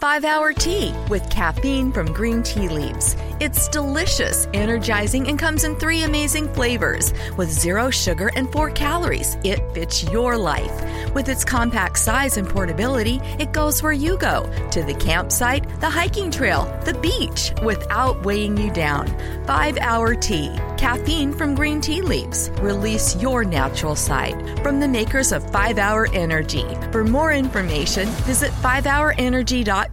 Five Hour Tea with caffeine from green tea leaves. It's delicious, energizing, and comes in three amazing flavors with zero sugar and four calories. It fits your life. With its compact size and portability, it goes where you go to the campsite, the hiking trail, the beach without weighing you down. Five Hour Tea, caffeine from green tea leaves. Release your natural side from the makers of Five Hour Energy. For more information, visit 5hourenergy.com.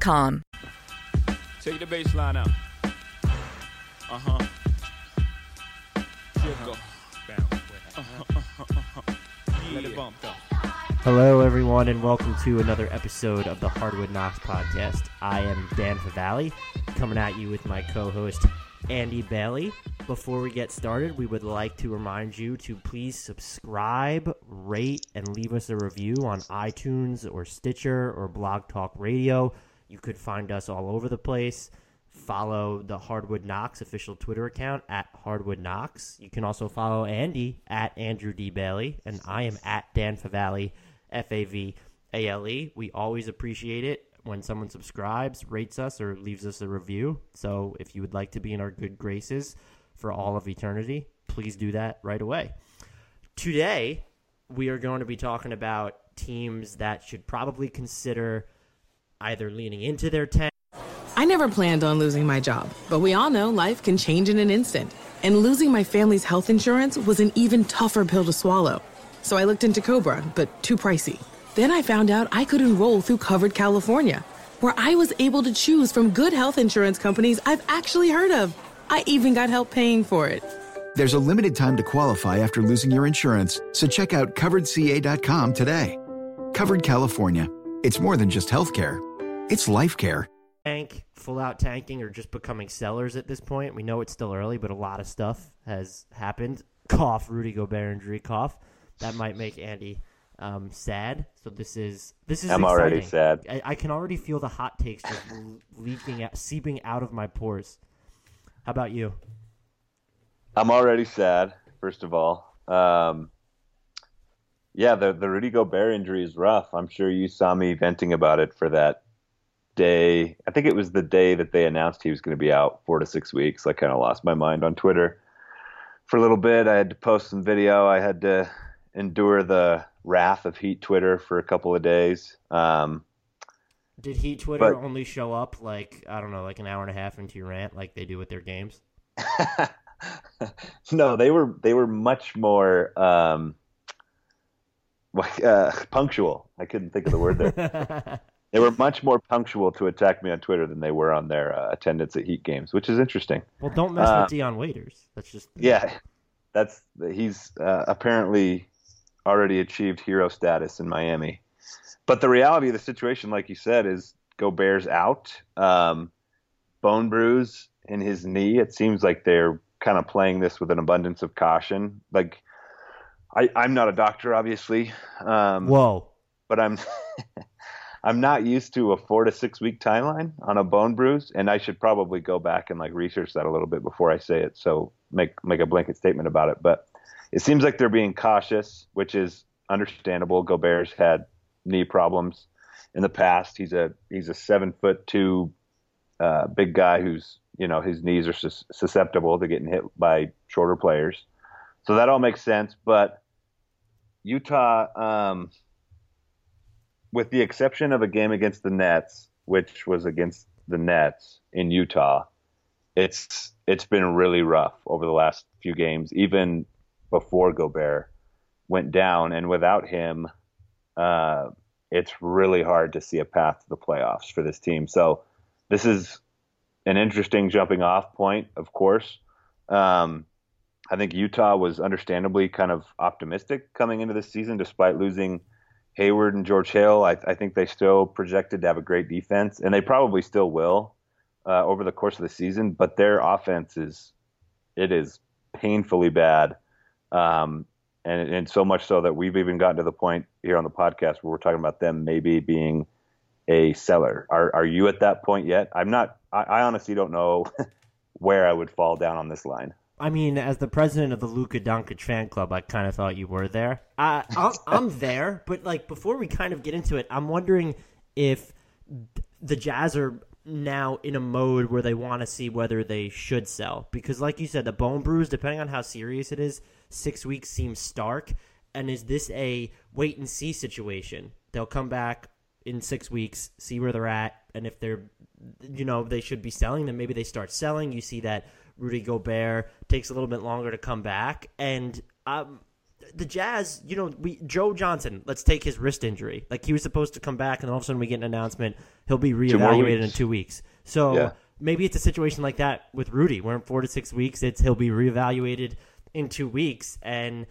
Take the bass line out. Uh huh. Hello, everyone, and welcome to another episode of the Hardwood Knocks podcast. I am Dan Favale, coming at you with my co-host Andy Bailey. Before we get started, we would like to remind you to please subscribe, rate, and leave us a review on iTunes or Stitcher or Blog Talk Radio. You could find us all over the place. Follow the Hardwood Knox official Twitter account at Hardwood Knox. You can also follow Andy at Andrew D. Bailey, and I am at Dan Favale, F A V A L E. We always appreciate it when someone subscribes, rates us, or leaves us a review. So if you would like to be in our good graces for all of eternity, please do that right away. Today, we are going to be talking about teams that should probably consider either leaning into their tank. I never planned on losing my job, but we all know life can change in an instant. And losing my family's health insurance was an even tougher pill to swallow. So I looked into Cobra, but too pricey. Then I found out I could enroll through Covered California, where I was able to choose from good health insurance companies I've actually heard of. I even got help paying for it. There's a limited time to qualify after losing your insurance, so check out coveredca.com today. Covered California. It's more than just healthcare, it's life care. Tank, full out tanking, or just becoming sellers at this point. We know it's still early, but a lot of stuff has happened. Cough, Rudy Gobert injury, cough. That might make Andy um, sad. So this is this is. I'm exciting. already sad. I, I can already feel the hot takes just leaking, out, seeping out of my pores. How about you? I'm already sad. First of all, um, yeah, the the Rudy Gobert injury is rough. I'm sure you saw me venting about it for that day. I think it was the day that they announced he was going to be out four to six weeks. I kind of lost my mind on Twitter for a little bit. I had to post some video. I had to endure the wrath of Heat Twitter for a couple of days. Um, Did Heat Twitter But- only show up like I don't know, like an hour and a half into your rant, like they do with their games? no, they were they were much more um, uh, punctual. I couldn't think of the word there. they were much more punctual to attack me on Twitter than they were on their uh, attendance at Heat games, which is interesting. well, don't mess Uh, with Dion Waiters. That's just Yeah, that's he's uh, apparently already achieved hero status in Miami. But the reality of the situation, like you said, is Gobert's out. Um, bone bruise in his knee. It seems like they're kind of playing this with an abundance of caution. Like I, I'm not a doctor, obviously, um, Whoa. but I'm I'm not used to a four to six week timeline on a bone bruise, and I should probably go back and like research that a little bit before I say it. So make make a blanket statement about it. But it seems like they're being cautious, which is understandable. Gobert's had knee problems in the past. He's a he's a seven foot two uh, big guy who's you know his knees are sus- susceptible to getting hit by shorter players. So that all makes sense. But Utah, um, with the exception of a game against the Nets, which was against the Nets in Utah, it's it's been really rough over the last few games, even before Gobert went down. And without him, uh, it's really hard to see a path to the playoffs for this team. So this is an interesting jumping off point, of course. Um, I think Utah was understandably kind of optimistic coming into the season, despite losing Hayward and George Hill. I, I, think they still projected to have a great defense, and they probably still will uh, over the course of the season. But their offense is it is painfully bad, um, and, and so much so that we've even gotten to the point here on the podcast where we're talking about them maybe being a seller. Are are you at that point yet? I'm not. I, I honestly don't know where I would fall down on this line. I mean, as the president of the Luka Doncic fan club, I kind of thought you were there. Uh, I'm, there, but like before we kind of get into it, I'm wondering if the Jazz are now in a mode where they want to see whether they should sell because, like you said, the bone bruise, depending on how serious it is, six weeks seems stark. And is this a wait and see situation? They'll come back in six weeks, see where they're at, and if they're, you know, they should be selling, then maybe they start selling. You see that Rudy Gobert takes a little bit longer to come back, and um, the Jazz, you know, we Joe Johnson. Let's take his wrist injury. Like he was supposed to come back, and all of a sudden we get an announcement he'll be reevaluated in two weeks. So yeah. maybe it's a situation like that with Rudy, where in four to six weeks it's he'll be reevaluated in two weeks, and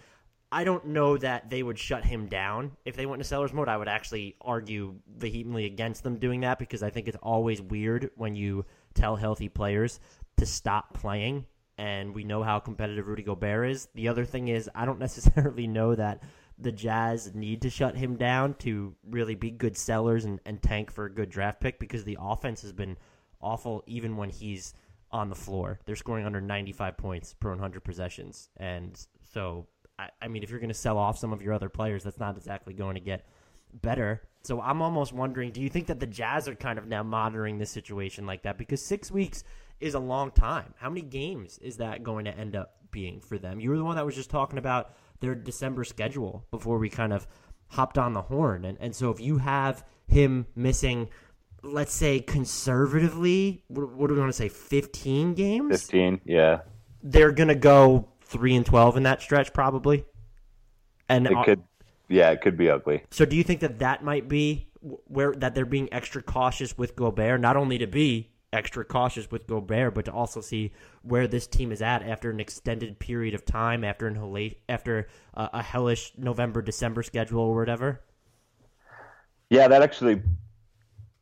I don't know that they would shut him down if they went into seller's mode. I would actually argue vehemently against them doing that because I think it's always weird when you tell healthy players to stop playing. And we know how competitive Rudy Gobert is. The other thing is, I don't necessarily know that the Jazz need to shut him down to really be good sellers and, and tank for a good draft pick because the offense has been awful even when he's on the floor. They're scoring under 95 points per 100 possessions. And so, I, I mean, if you're going to sell off some of your other players, that's not exactly going to get better. So I'm almost wondering do you think that the Jazz are kind of now monitoring this situation like that? Because six weeks is a long time. How many games is that going to end up being for them? You were the one that was just talking about their December schedule before we kind of hopped on the horn. And, and so if you have him missing, let's say conservatively, what, what do we want to say, 15 games? 15, yeah. They're going to go 3 and 12 in that stretch probably. And it could, yeah, it could be ugly. So do you think that that might be where that they're being extra cautious with Gobert, not only to be extra cautious with Gobert, but to also see where this team is at after an extended period of time, after an after uh, a hellish November December schedule or whatever. Yeah, that actually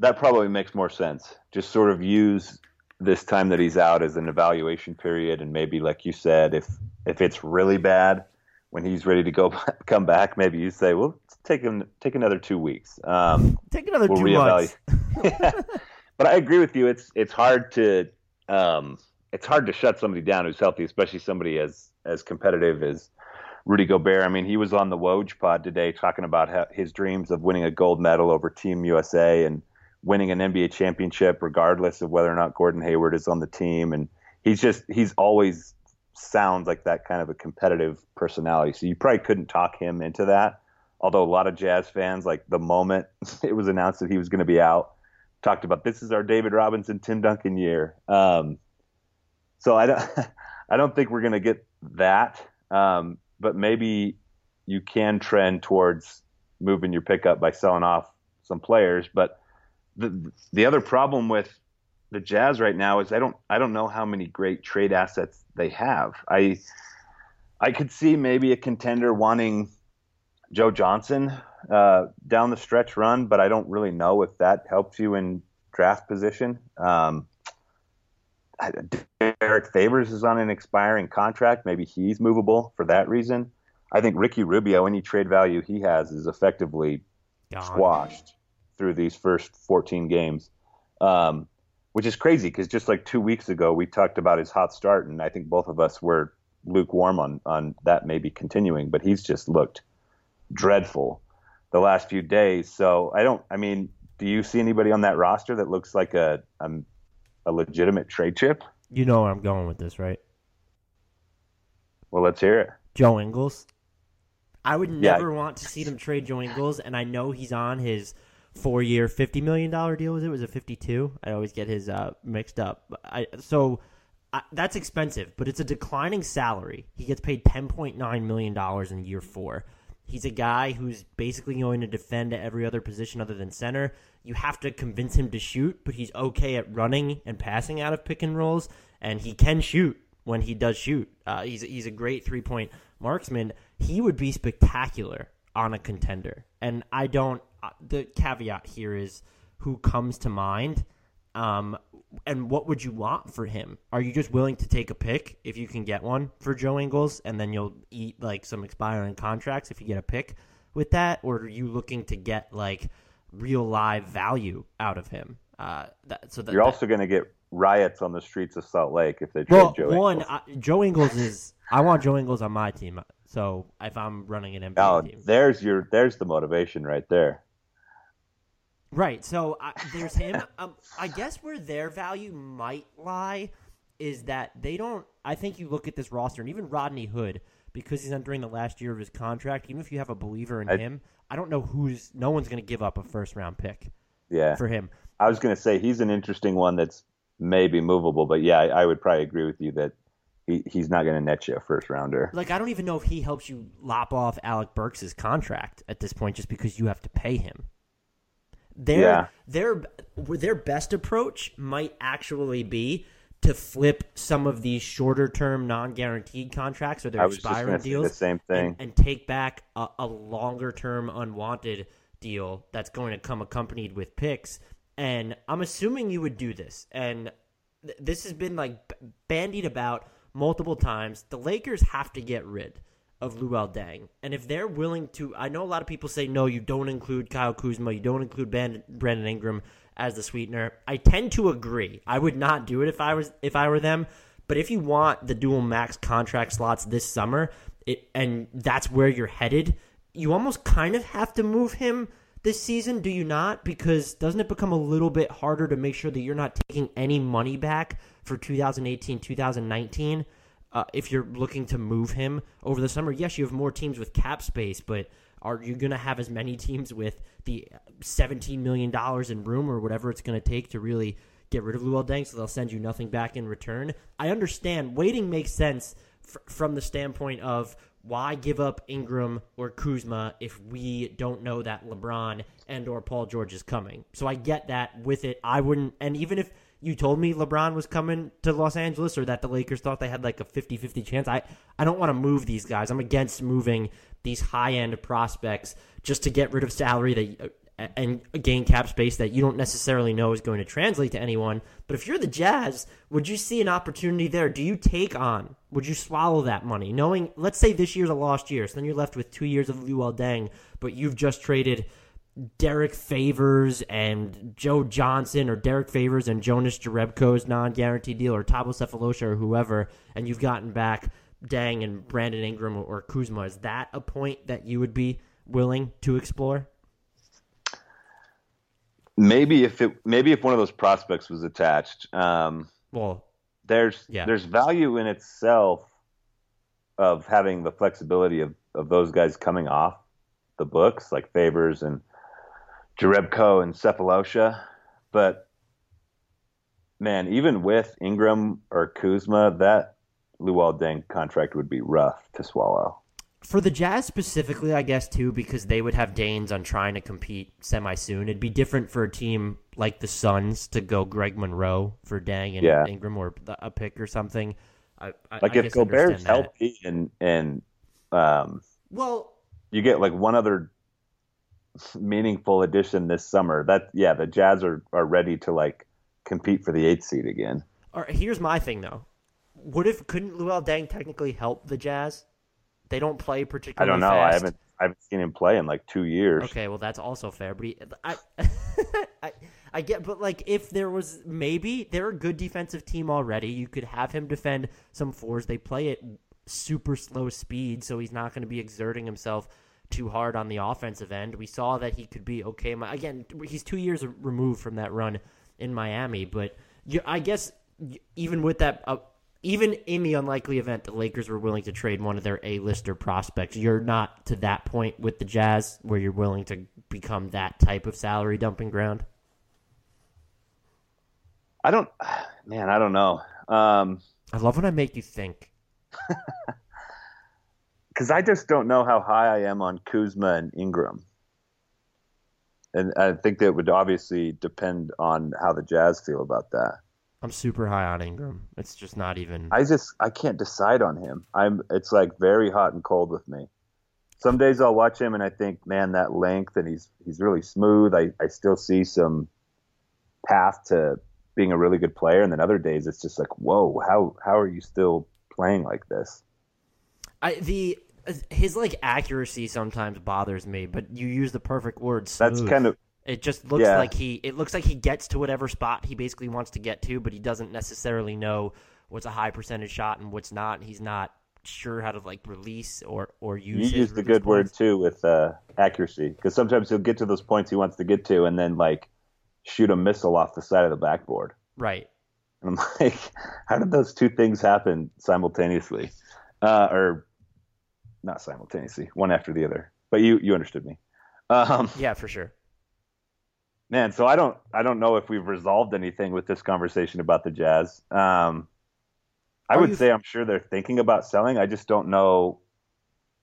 that probably makes more sense. Just sort of use this time that he's out as an evaluation period, and maybe, like you said, if if it's really bad when he's ready to go come back, maybe you say, "Well, take him take another two weeks." Um, take another we'll two reevaluate. months. but I agree with you. It's it's hard to um, it's hard to shut somebody down who's healthy, especially somebody as as competitive as Rudy Gobert. I mean, he was on the Woj pod today talking about his dreams of winning a gold medal over Team USA and winning an NBA championship, regardless of whether or not Gordon Hayward is on the team. And he's just he's always sounds like that kind of a competitive personality. So you probably couldn't talk him into that. Although a lot of Jazz fans, like the moment it was announced that he was going to be out, talked about this is our David Robinson, Tim Duncan year. Um, so I don't, I don't think we're going to get that, um, but maybe you can trend towards moving your pickup by selling off some players. But the the other problem with the Jazz right now is I don't I don't know how many great trade assets they have. I I could see maybe a contender wanting Joe Johnson uh, down the stretch run, but I don't really know if that helps you in draft position. Um, Derrick Favors is on an expiring contract. Maybe he's movable for that reason. I think Ricky Rubio, any trade value he has, is effectively God. squashed through these first 14 games, um, which is crazy because just like two weeks ago, we talked about his hot start, and I think both of us were lukewarm on, on that maybe continuing, but he's just looked dreadful the last few days. So I don't. I mean, do you see anybody on that roster that looks like a a, a legitimate trade chip? You know where I'm going with this, right? Well, let's hear it. Joe Ingles. I would never yeah. want to see them trade Joe Ingles, and I know he's on his four-year, fifty million dollar deal. Was it? Was a fifty-two? I always get his uh, mixed up. I so I, that's expensive, but it's a declining salary. He gets paid ten point nine million dollars in year four He's a guy who's basically going to defend at every other position other than center. You have to convince him to shoot, but he's okay at running and passing out of pick and rolls, and he can shoot when he does shoot. Uh, he's he's a great three point marksman. He would be spectacular on a contender, and I don't. Uh, the caveat here is who comes to mind. Um, and what would you want for him? Are you just willing to take a pick if you can get one for Joe Ingles, and then you'll eat like some expiring contracts if you get a pick with that, or are you looking to get like real live value out of him? Uh, that, so that, You're also going to get riots on the streets of Salt Lake if they trade well, Joe. one Ingles. I, Joe Ingles is I want Joe Ingles on my team. So if I'm running an NBA Oh, team, there's your there's the motivation right there. Right. So I, there's him. um, I guess where their value might lie is that they don't. I think you look at this roster, and even Rodney Hood, because he's entering the last year of his contract. Even if you have a believer in I- him, I don't know who's. No one's going to give up a first round pick Yeah, for him. I was going to say he's an interesting one that's maybe movable, but yeah, I, I would probably agree with you that he, he's not going to net you a first rounder. Like I don't even know if he helps you lop off Alec Burks' contract at this point, just because you have to pay him. Their Yeah. their their best approach might actually be to flip some of these shorter term non guaranteed contracts or their expiring deals the same thing. and, and take back a, a longer term unwanted deal that's going to come accompanied with picks. And I'm assuming you would do this. And th- this has been like b- bandied about multiple times. The Lakers have to get rid of Luol Deng. And if they're willing to, I know a lot of people say, no, you don't include Kyle Kuzma, you don't include Brandon Ingram as the sweetener. I tend to agree. I would not do it if I was if I were them. But if you want the dual max contract slots this summer, it, and that's where you're headed, you almost kind of have to move him this season, do you not? Because doesn't it become a little bit harder to make sure that you're not taking any money back for 2018, 2019? Uh, if you're looking to move him over the summer, yes, you have more teams with cap space, but are you going to have as many teams with the $17 million in room or whatever it's going to take to really get rid of Luol Deng so they'll send you nothing back in return? I understand waiting makes sense fr- from the standpoint of why give up Ingram or Kuzma if we don't know that LeBron and or Paul George is coming? So I get that with it. I wouldn't and even if you told me LeBron was coming to Los Angeles or that the Lakers thought they had like a 50-50 chance, I I don't want to move these guys. I'm against moving these high-end prospects just to get rid of salary that uh, and gain cap space that you don't necessarily know is going to translate to anyone. But if you're the Jazz, would you see an opportunity there? Do you take on? Would you swallow that money, knowing? Let's say this year's a lost year, so then you're left with two years of Luol Deng, but you've just traded Derrick Favors and Joe Johnson, or Derrick Favors and Jonas Jerebko's non-guaranteed deal, or Thabo Sefolosha, or whoever, and you've gotten back Deng and Brandon Ingram or Kuzma. Is that a point that you would be willing to explore? Maybe if it maybe if one of those prospects was attached, um, Well, there's Yeah. there's value in itself of having the flexibility of, of those guys coming off the books like Favors and Jerebko and Sefolosha. But man, even with Ingram or Kuzma, that Luol Deng contract would be rough to swallow. For the Jazz specifically, I guess too, because they would have Danes on trying to compete semi soon. It'd be different for a team like the Suns to go Greg Monroe for Deng and Yeah. Ingram or a pick or something. I, I, Like I if Gobert's healthy and and um, well, you get like one other meaningful addition this summer. That yeah, the Jazz are are ready to like compete for the eighth seed again. all right, here's my thing though. What if couldn't Luol Deng technically help the Jazz? They don't play particularly. I don't know. I haven't I haven't seen him play in like two years. Okay, well that's also fair, but he, I, I, I get, but like if there was maybe they're a good defensive team already, you could have him defend some fours. They play at super slow speed, so he's not going to be exerting himself too hard on the offensive end. We saw that he could be okay. Again, he's two years removed from that run in Miami, but I guess even with that. Uh, even in the unlikely event the Lakers were willing to trade one of their A-lister prospects, you're not to that point with the Jazz where you're willing to become that type of salary dumping ground. I don't man, I don't know. Um I love when I make you think. because I just don't know how high I am on Kuzma and Ingram. And I think that would obviously depend on how the Jazz feel about that. I'm super high on Ingram. It's just not even. I just I can't decide on him. I'm it's like very hot and cold with me. Some days I'll watch him and I think, man, that length and he's he's really smooth. I, I still see some path to being a really good player, and then other days it's just like, whoa, how how are you still playing like this? I the his like accuracy sometimes bothers me, but you use the perfect word. Smooth. That's kind of It just looks Yeah. like he it looks like he gets to whatever spot he basically wants to get to, but he doesn't necessarily know what's a high percentage shot and what's not. He's not sure how to like release or or use. you used the good word too with uh, accuracy because sometimes he'll get to those points he wants to get to and then like shoot a missile off the side of the backboard. right? And I'm like, how did those two things happen simultaneously, uh, or not simultaneously, one after the other? But you you understood me, um, Yeah, for sure. man. So I don't I don't know if we've resolved anything with this conversation about the Jazz. Um, I Are would say I'm sure they're thinking about selling. I just don't know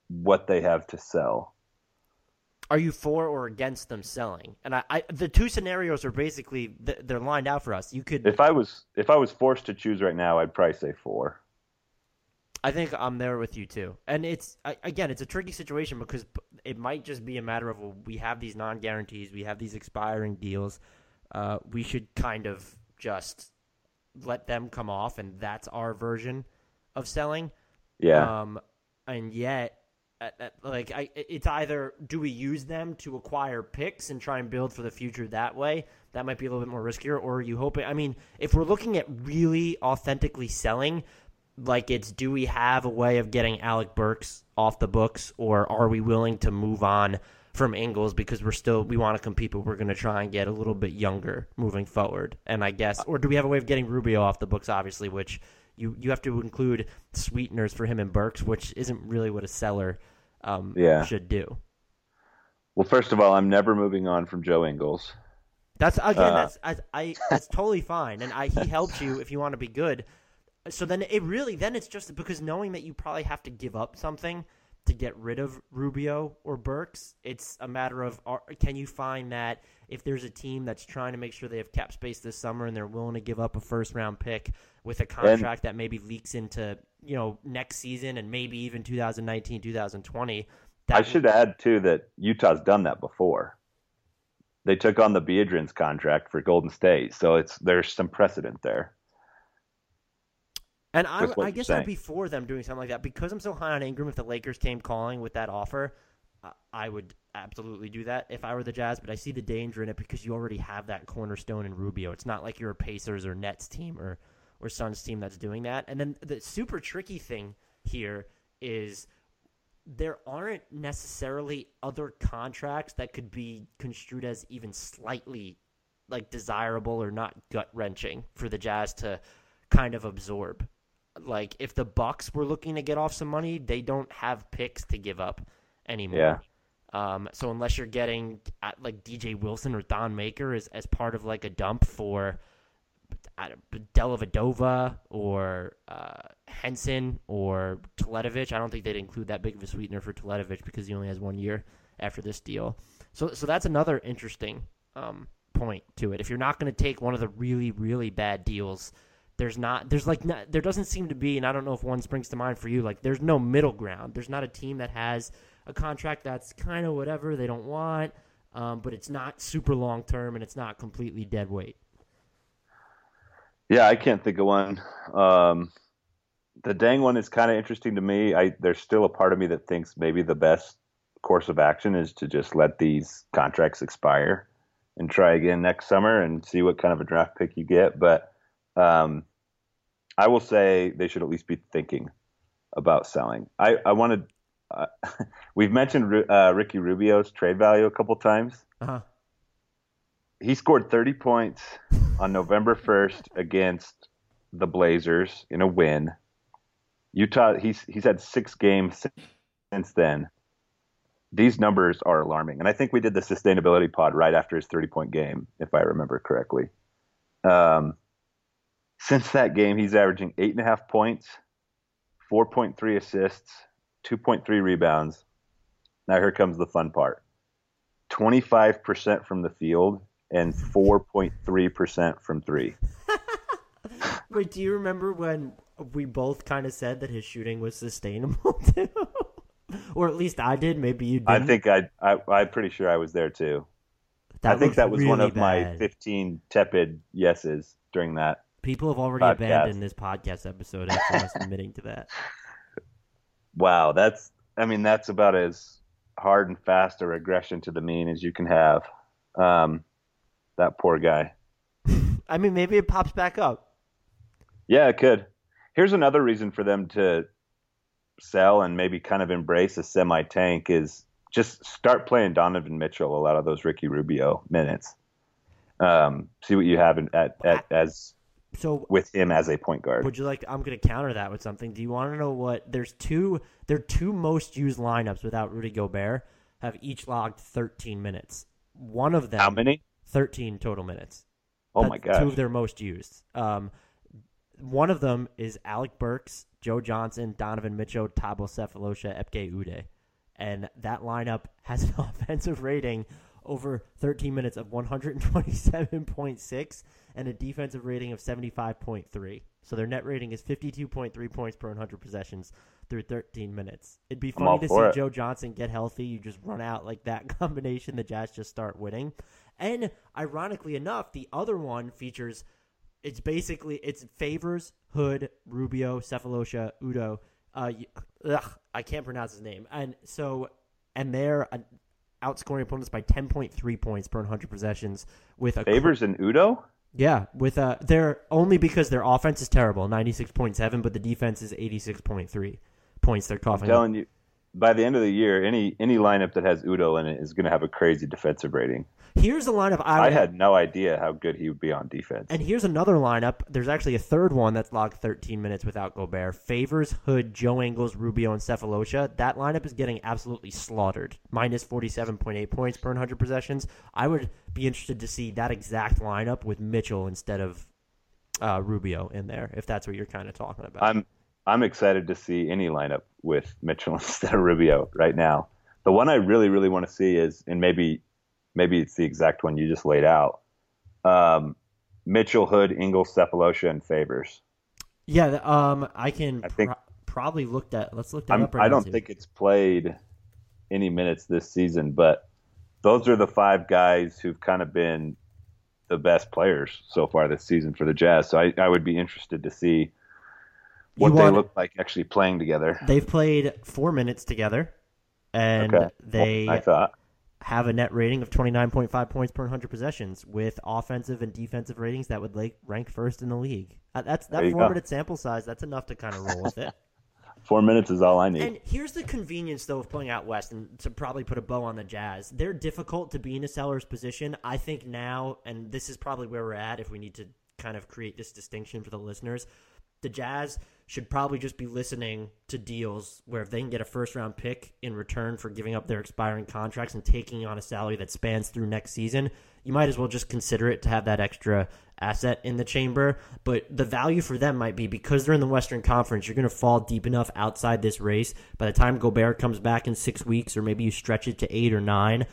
what they have to sell. Are you for or against them selling? And I, I the two scenarios are basically th- they're lined out for us. You could If I was if I was forced to choose right now, I'd probably say four. I think I'm there with you too. And it's again, it's a tricky situation because it might just be a matter of well, we have these non guarantees, we have these expiring deals. Uh, we should kind of just let them come off, and that's our version of selling. Yeah. Um, and yet, at, at, like, I, it's either do we use them to acquire picks and try and build for the future that way? That might be a little bit more riskier. Or are you hoping? I mean, if we're looking at really authentically selling, like it's do we have a way of getting Alec Burks off the books, or are we willing to move on from Ingles because we're still we want to compete, but we're going to try and get a little bit younger moving forward? And I guess, or do we have a way of getting Rubio off the books? Obviously, which you you have to include sweeteners for him and Burks, which isn't really what a seller um, Yeah. should do. well, first of all, I'm never moving on from Joe Ingles. That's again, Uh, that's I, I that's totally fine, and I he helped you if you want to be good. So then it really then it's just because knowing that you probably have to give up something to get rid of Rubio or Burks, it's a matter of are, can you find that if there's a team that's trying to make sure they have cap space this summer and they're willing to give up a first round pick with a contract that maybe leaks into you know next season and maybe even 2019 2020. That I should add too that Utah's done that before. They took on the Biedrins contract for Golden State, so it's there's some precedent there. And I, I guess. I'd be for them doing something like that because I'm so high on Ingram. If the Lakers came calling with that offer, I- I would absolutely do that if I were the Jazz. But I see the danger in it because you already have that cornerstone in Rubio. It's not like you're a Pacers or Nets team or or Suns team that's doing that. And then the super tricky thing here is there aren't necessarily other contracts that could be construed as even slightly like desirable or not gut wrenching for the Jazz to kind of absorb. Like if the Bucks were looking to get off some money, they don't have picks to give up anymore. Yeah. Um, so unless you're getting like DJ Wilson or Thon Maker as as part of like a dump for I or uh, Henson or Teletovic, I don't think they'd include that big of a sweetener for Teletovic because he only has one year after this deal. So so that's another interesting um, point to it. If you're not going to take one of the really really bad deals, there's not there's like not, there doesn't seem to be, and I don't know if one springs to mind for you. Like there's no middle ground. There's not a team that has a contract that's kind of whatever they don't want, um, but it's not super long term and it's not completely dead weight. Yeah, I can't think of one. Um, the Deng one is kind of interesting to me. I there's still a part of me that thinks maybe the best course of action is to just let these contracts expire and try again next summer and see what kind of a draft pick you get. But um, I will say they should at least be thinking about selling. I I wanted. Uh, we've mentioned uh, Ricky Rubio's trade value a couple times. Uh-huh. He scored 30 points on November 1st against the Blazers in a win. Utah, he's he's had six games since then. These numbers are alarming, and I think we did the sustainability pod right after his 30 point game, if I remember correctly. Um, since that game, he's averaging eight and a half points, 4.3 assists, 2.3 rebounds. Now here comes the fun part. 25% from the field and 4.3% from 3. Wait, do you remember when we both kind of said that his shooting was sustainable too? or at least I did. Maybe you did. I think I, I I'm pretty sure I was there too. that I think that was one really of my 15 tepid yeses during that. People have already podcast. abandoned this podcast episode after us admitting to that. Wow, that's I mean that's about as hard and fast a regression to the mean as you can have. Um, that poor guy. I mean, maybe it pops back up. Yeah, it could. Here's another reason for them to sell and maybe kind of embrace a semi tank is just start playing Donovan Mitchell a lot of those Ricky Rubio minutes. Um, see what you have in, at, at as So with him as a point guard. Would you like? I'm going to counter that with something. Do you want to know what? There's two. Their two most used lineups without Rudy Gobert have each logged 13 minutes. One of them, How many? 13 total minutes. Oh That's my Two of their most used. Um, one of them is Alec Burks, Joe Johnson, Donovan Mitchell, Thabo Sefolosha, Ekpe Udoh, and that lineup has an offensive rating over 13 minutes of 127.6 and a defensive rating of 75.3. So their net rating is 52.3 points per 100 possessions through 13 minutes. It'd be funny to see it. Joe Johnson get healthy. You just run out like that combination. The Jazz just start winning. And ironically enough, the other one features it's basically it's favors Hood, Rubio, Sefolosha, Udoh. Uh, ugh, I can't pronounce his name. And so, and they're outscoring opponents by 10.3 points per 100 possessions with a Favors and Udoh? yeah, with uh, they're only because their offense is terrible, ninety six point seven, but the defense is eighty six point three points. They're coughing. I'm coughing. up. telling you, by the end of the year, any any lineup that has Udoh in it is going to have a crazy defensive rating. Here's a lineup I, I had no idea how good he would be on defense. and here's another lineup. There's actually a third one that's logged thirteen minutes without Gobert. Favors Hood, Joe Ingles, Rubio, and Sefolosha. That lineup is getting absolutely slaughtered. Minus forty seven point eight points per one hundred possessions. I would be interested to see that exact lineup with Mitchell instead of uh, Rubio in there, if that's what you're kind of talking about. I'm I'm excited to see any lineup with Mitchell instead of Rubio right now. The one I really really want to see is, and maybe maybe it's the exact one you just laid out. Um, Mitchell, Hood, Ingles, Sefolosha, and Favors. Yeah, um, I can I think- pro- probably look that. Let's look that I'm, up. Right I don't think it's played any minutes this season, but those are the five guys who've kind of been the best players so far this season for the Jazz. So I, I would be interested to see what You they look like actually playing together. they've played four minutes together, and Okay. they Well, I thought have a net rating of twenty nine point five points per hundred possessions, with offensive and defensive ratings that would like rank first in the league. Uh, that's that four go. minute sample size. That's enough to kind of roll with it. four minutes is all I need. And here's the convenience, though, of playing out west, and to probably put a bow on the Jazz. They're difficult to be in a seller's position. I think now, and this is probably where we're at if we need to kind of create this distinction for the listeners. The Jazz should probably just be listening to deals where if they can get a first round pick in return for giving up their expiring contracts and taking on a salary that spans through next season, you might as well just consider it to have that extra asset in the chamber. But the value for them might be because they're in the Western Conference, you're going to fall deep enough outside this race. By the time Gobert comes back in six weeks, or maybe you stretch it to eight or nine,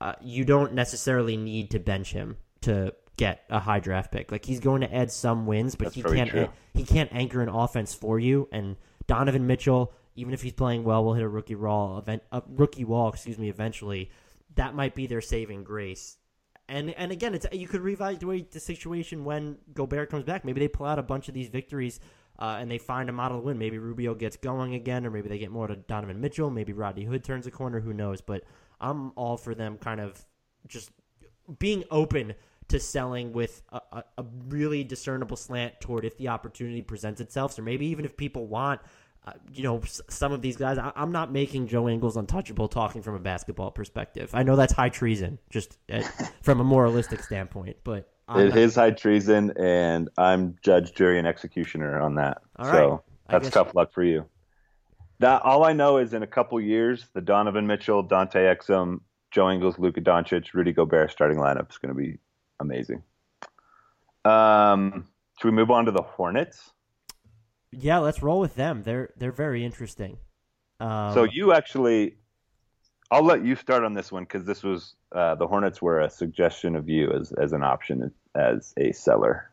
uh, you don't necessarily need to bench him to get a high draft pick. Like he's going to add some wins, but That's he can't he can't anchor an offense for you. And Donovan Mitchell, even if he's playing well, will hit a rookie wall event a rookie wall, excuse me, eventually. That might be their saving grace. And and again, it's you could reevaluate the situation when Gobert comes back. Maybe they pull out a bunch of these victories uh, and they find a model win. Maybe Rubio gets going again, or maybe they get more to Donovan Mitchell. Maybe Rodney Hood turns a corner. Who knows? But I'm all for them kind of just being open to selling with a, a, a really discernible slant toward if the opportunity presents itself. So maybe even if people want, uh, you know, s- some of these guys, I, I'm not making Joe Ingles untouchable talking from a basketball perspective. I know that's high treason, just uh, from a moralistic standpoint, but. I'm It not- is high treason, and I'm judge, jury, and executioner on that. All right. So I that's guess- tough luck for you. That all I know is in a couple years, the Donovan Mitchell, Dante Exum, Joe Ingles, Luka Doncic, Rudy Gobert starting lineup is going to be amazing. Um, should we move on to the Hornets? Yeah, let's roll with them. They're they're very interesting. Um, So you actually, I'll let you start on this one because this was uh, the Hornets were a suggestion of you as as an option as a seller.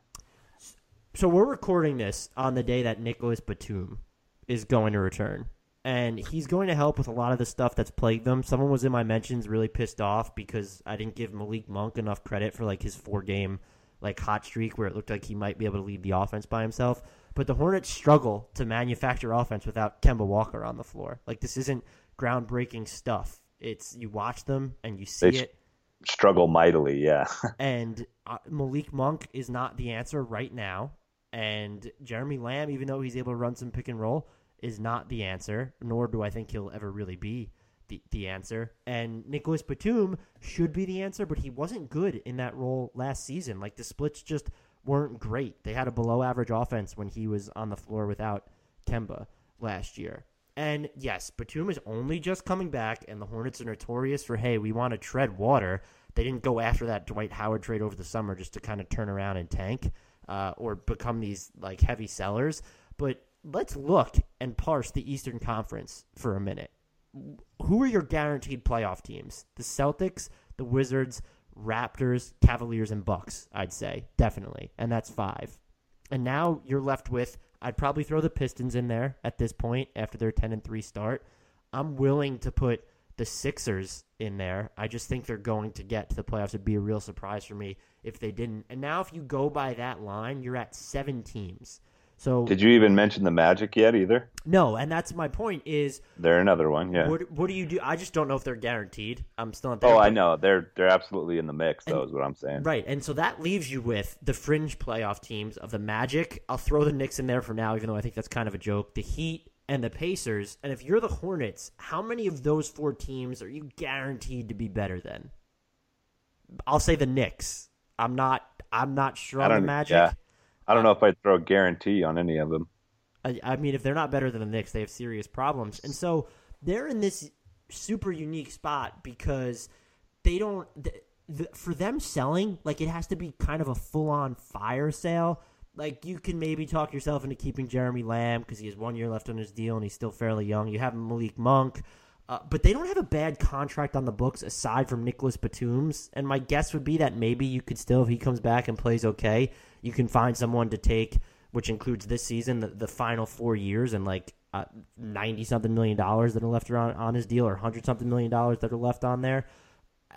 So we're recording this on the day that Nicholas Batum is going to return. And he's going to help with a lot of the stuff that's plagued them. Someone was in my mentions really pissed off because I didn't give Malik Monk enough credit for like his four game like hot streak where it looked like he might be able to lead the offense by himself. But the Hornets struggle to manufacture offense without Kemba Walker on the floor. Like this isn't groundbreaking stuff. It's you watch them and you see They- it Struggle mightily, yeah. and uh, Malik Monk is not the answer right now. And Jeremy Lamb, even though he's able to run some pick and roll, is not the answer. Nor do I think he'll ever really be the, the answer. And Nicholas Batum should be the answer, but he wasn't good in that role last season. Like the splits just weren't great. They had a below average offense when he was on the floor without Kemba last year. And yes, Batum is only just coming back, and the Hornets are notorious for, hey, we want to tread water. They didn't go after that Dwight Howard trade over the summer just to kind of turn around and tank uh, or become these like heavy sellers. But let's look and parse the Eastern Conference for a minute. Who are your guaranteed playoff teams? The Celtics, the Wizards, Raptors, Cavaliers, and Bucks. I'd say definitely, and that's five. And now you're left with I'd probably throw the Pistons in there at this point after their 10 and 3 start. I'm willing to put the Sixers in there. I just think they're going to get to the playoffs. It'd be a real surprise for me if they didn't. And now if you go by that line, you're at 7 teams. So Did you even mention the Magic yet? Either no, and that's my point is they're another one, yeah. what what do you do? I just don't know if they're guaranteed. I'm still not oh, there. Oh, I know they're they're absolutely in the mix. Though is what I'm saying. Right, and so that leaves you with the fringe playoff teams of the Magic. I'll throw the Knicks in there for now, even though I think that's kind of a joke. The Heat and the Pacers. And if you're the Hornets, how many of those four teams are you guaranteed to be better than? I'll say the Knicks. I'm not. I'm not sure on the. Magic. Yeah, I don't know if I'd throw a guarantee on any of them. I, I mean, if they're not better than the Knicks, they have serious problems. And so they're in this super unique spot because they don't. th th for them selling, like it has to be kind of a full on fire sale. Like you can maybe talk yourself into keeping Jeremy Lamb because he has one year left on his deal and he's still fairly young. You have Malik Monk. Uh, but they don't have a bad contract on the books aside from Nicholas Batum's. And my guess would be that maybe you could still, if he comes back and plays okay, you can find someone to take, which includes this season, the, the final four years, and like ninety something million dollars that are left around on his deal, or hundred something million dollars that are left on there.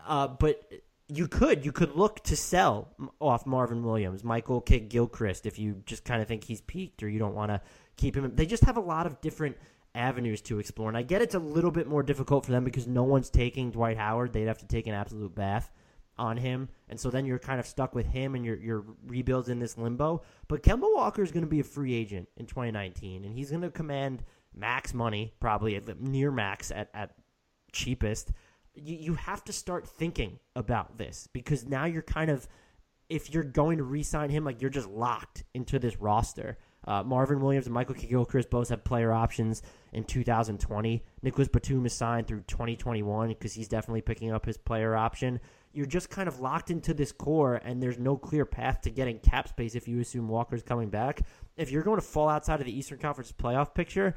Uh, but you could you could look to sell off Marvin Williams, Michael Kidd Gilchrist, if you just kind of think he's peaked or you don't want to keep him. They just have a lot of different avenues to explore, and I get it's a little bit more difficult for them because no one's taking Dwight Howard. They'd have to take an absolute bath on him, and so then you're kind of stuck with him, and your your rebuilds in this limbo. But Kemba Walker is going to be a free agent in 2019, and he's going to command max money, probably at near max at at cheapest. You you have to start thinking about this because now you're kind of if you're going to re-sign him, like you're just locked into this roster. Uh, Marvin Williams and Michael Gilchrist both have player options in 2020. Nicholas Batum is signed through 2021 because he's definitely picking up his player option. You're just kind of locked into this core, and there's no clear path to getting cap space if you assume Walker's coming back. If you're going to fall outside of the Eastern Conference playoff picture,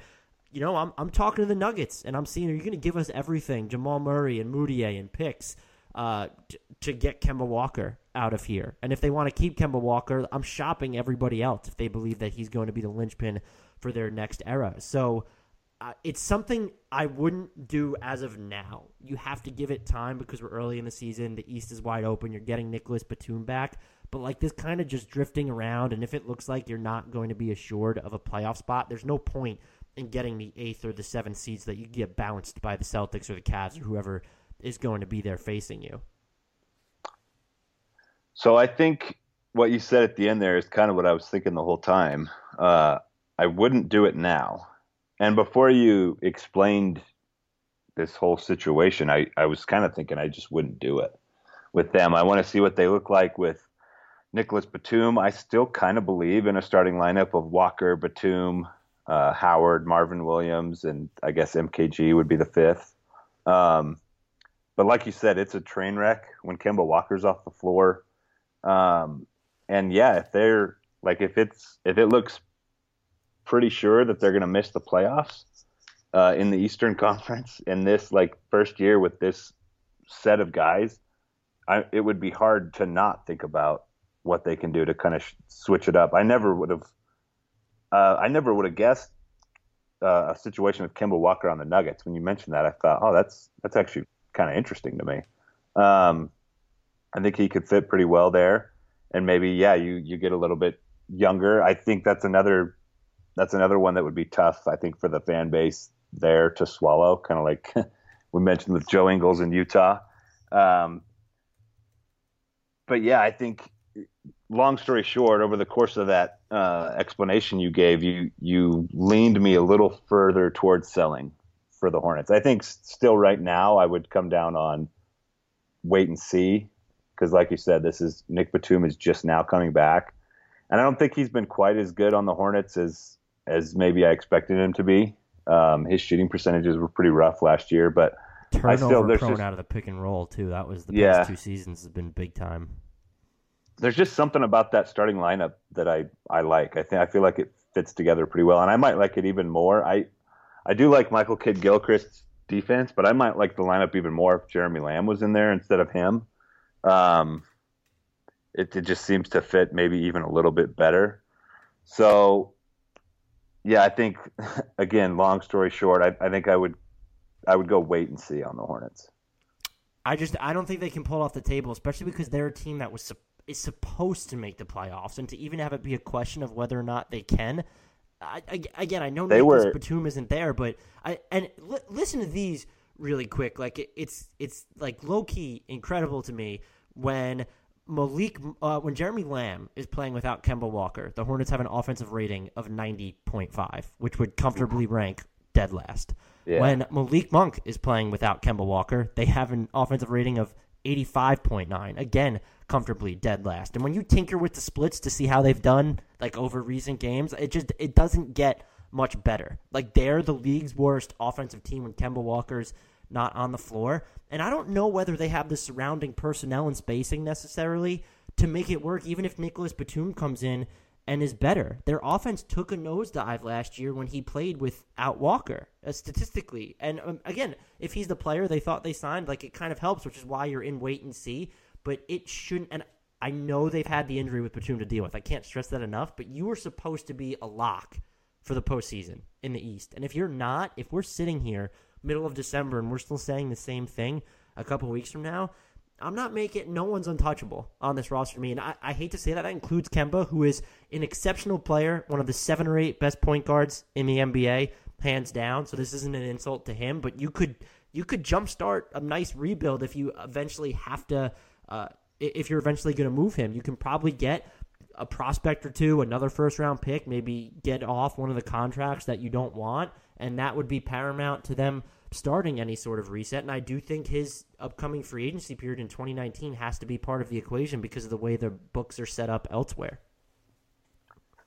you know, I'm I'm talking to the Nuggets, and I'm seeing are you going to give us everything, Jamal Murray and Mudiay and picks, uh, t- to get Kemba Walker out of here. And if they want to keep Kemba Walker, I'm shopping everybody else if they believe that he's going to be the linchpin for their next era. So uh, it's something I wouldn't do as of now. You have to give it time because we're early in the season. The East is wide open. You're getting Nicholas Batum back. But like this kind of just drifting around, and if it looks like you're not going to be assured of a playoff spot, there's no point in getting the eighth or the seventh seeds that you get bounced by the Celtics or the Cavs or whoever is going to be there facing you. So I think what you said at the end there is kind of what I was thinking the whole time. Uh, I wouldn't do it now. And before you explained this whole situation, I, I was kind of thinking I just wouldn't do it with them. I want to see what they look like with Nicholas Batum. I still kind of believe in a starting lineup of Walker, Batum, uh, Howard, Marvin Williams, and I guess MKG would be the fifth. Um, but like you said, it's a train wreck when Kemba Walker's off the floor. Um, and yeah, if they're like if it's if it looks pretty sure that they're going to miss the playoffs, uh, in the Eastern Conference in this like first year with this set of guys, I, it would be hard to not think about what they can do to kind of sh- switch it up. I never would have, uh, I never would have guessed uh, a situation with Kemba Walker on the Nuggets. When you mentioned that, I thought, oh, that's that's actually kind of interesting to me. Um, I think he could fit pretty well there, and maybe yeah, you you get a little bit younger. I think that's another that's another one that would be tough. I think for the fan base there to swallow, kind of like we mentioned with Joe Ingles in Utah. Um, but yeah, I think long story short, over the course of that uh, explanation you gave, you you leaned me a little further towards selling for the Hornets. I think still right now I would come down on wait and see because, like you said, this is Nick Batum is just now coming back, and I don't think he's been quite as good on the Hornets as as maybe I expected him to be. Um, his shooting percentages were pretty rough last year, but Turnover I still prone just, out of the pick and roll too. That was the Yeah. past two seasons has been big time. there's just something about that starting lineup that I, I like. I think I feel like it fits together pretty well, and I might like it even more. I I do like Michael Kidd Gilchrist's defense, but I might like the lineup even more if Jeremy Lamb was in there instead of him. Um, it, it just seems to fit maybe even a little bit better. So, yeah, I think again, long story short, I, I think I would I would go wait and see on the Hornets. I just I don't think they can pull off the table, especially because they're a team that was is supposed to make the playoffs, and to even have it be a question of whether or not they can. I, I, again, I know They Nicholas were- Batum isn't there, but I and li- listen to these really quick. Like it, it's it's like low key incredible to me when Malik uh, when Jeremy Lamb is playing without Kemba Walker. The Hornets have an offensive rating of ninety point five, which would comfortably rank dead last. Yeah. When Malik Monk is playing without Kemba Walker, they have an offensive rating of 85.9. Again, comfortably dead last. And when you tinker with the splits to see how they've done like over recent games, it just it doesn't get much better. Like they're the league's worst offensive team when Kemba Walker's not on the floor. And I don't know whether they have the surrounding personnel and spacing necessarily to make it work even if Nicholas Batum comes in and is better. Their offense took a nosedive last year when he played without Walker, uh, statistically. And um, again, if he's the player they thought they signed, like it kind of helps, which is why you're in wait and see. But it shouldn't. And I know they've had the injury with Batum to deal with. I can't stress that enough. But you were supposed to be a lock for the postseason in the East. And if you're not, if we're sitting here middle of December and we're still saying the same thing a couple weeks from now, I'm not making no one's untouchable on this roster to me. And I, I hate to say that. That includes Kemba, who is an exceptional player, one of the seven or eight best point guards in the NBA, hands down. So this isn't an insult to him, but you could you could jumpstart a nice rebuild if you eventually have to uh, if you're eventually going to move him. You can probably get a prospect or two, another first round pick, maybe get off one of the contracts that you don't want, and that would be paramount to them starting any sort of reset. And I do think his upcoming free agency period in 2019 has to be part of the equation because of the way the books are set up elsewhere.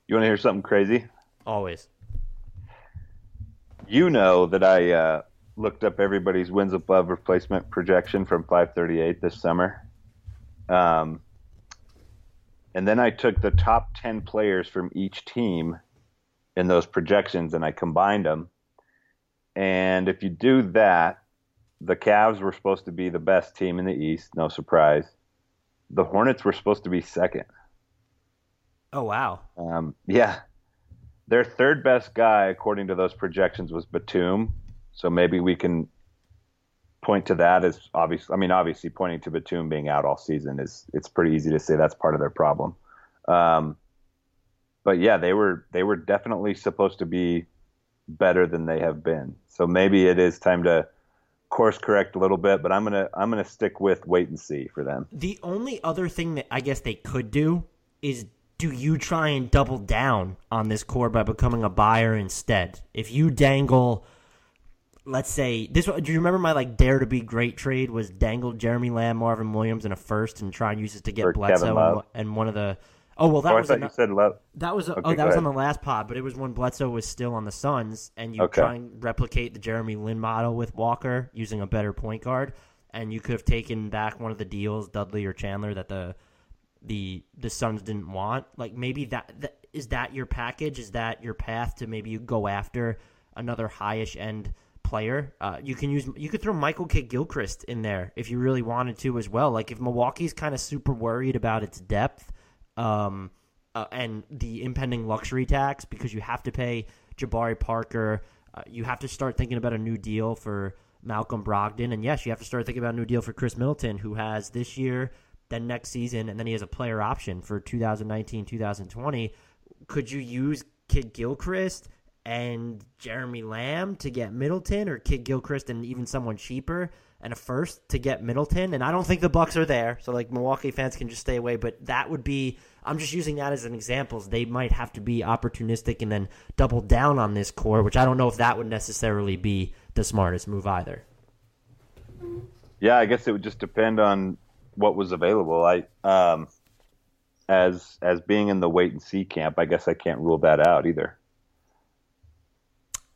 You want to hear something crazy? Always. You know that I uh, looked up everybody's wins above replacement projection from 538 this summer. Um, and then I took the top 10 players from each team in those projections and I combined them. And if you do that, the Cavs were supposed to be the best team in the East, no surprise. The Hornets were supposed to be second. Oh wow. Um, yeah, their third best guy, according to those projections, was Batum. So maybe we can point to that as obvious. I mean, obviously, pointing to Batum being out all season is it's pretty easy to say that's part of their problem. Um, but yeah, they were they were definitely supposed to be better than they have been. So maybe it is time to course correct a little bit. But I'm gonna I'm gonna stick with wait and see for them. The only other thing that I guess they could do is do you try and double down on this core by becoming a buyer instead? If you dangle, let's say this. Do you remember my like dare to be great trade was dangle Jeremy Lamb, Marvin Williams in a first and try and use it to get Or Bledsoe and, and one of the. Oh well, that oh, I was thought ano- you said love. that was oh Okay, that go was on the last pod, but it was when Bledsoe was still on the Suns, and you Okay. try and replicate the Jeremy Lin model with Walker using a better point guard, and you could have taken back one of the deals, Dudley or Chandler, that the the the Suns didn't want. Like maybe that, that is that your package? Is that your path to maybe you go after another highish end player. Uh, you can use you could throw Michael Kidd Gilchrist in there if you really wanted to as well. Like if Milwaukee's kind of super worried about its depth um, uh, and the impending luxury tax because you have to pay Jabari Parker, uh, you have to start thinking about a new deal for Malcolm Brogdon, and yes, you have to start thinking about a new deal for Khris Middleton, who has this year, then next season, and then he has a player option for 2019, 2020. Could you use Kidd Gilchrist? and Jeremy Lamb to get Middleton, or Kidd Gilchrist and even someone cheaper and a first to get Middleton. And I don't think the Bucks are there, so like Milwaukee fans can just stay away. But that would be I'm just using that as an example. They might have to be opportunistic and then double down on this core, which I don't know if that would necessarily be the smartest move either. Yeah, I guess it would just depend on what was available. I um as as being in the wait and see camp, I guess I can't rule that out either.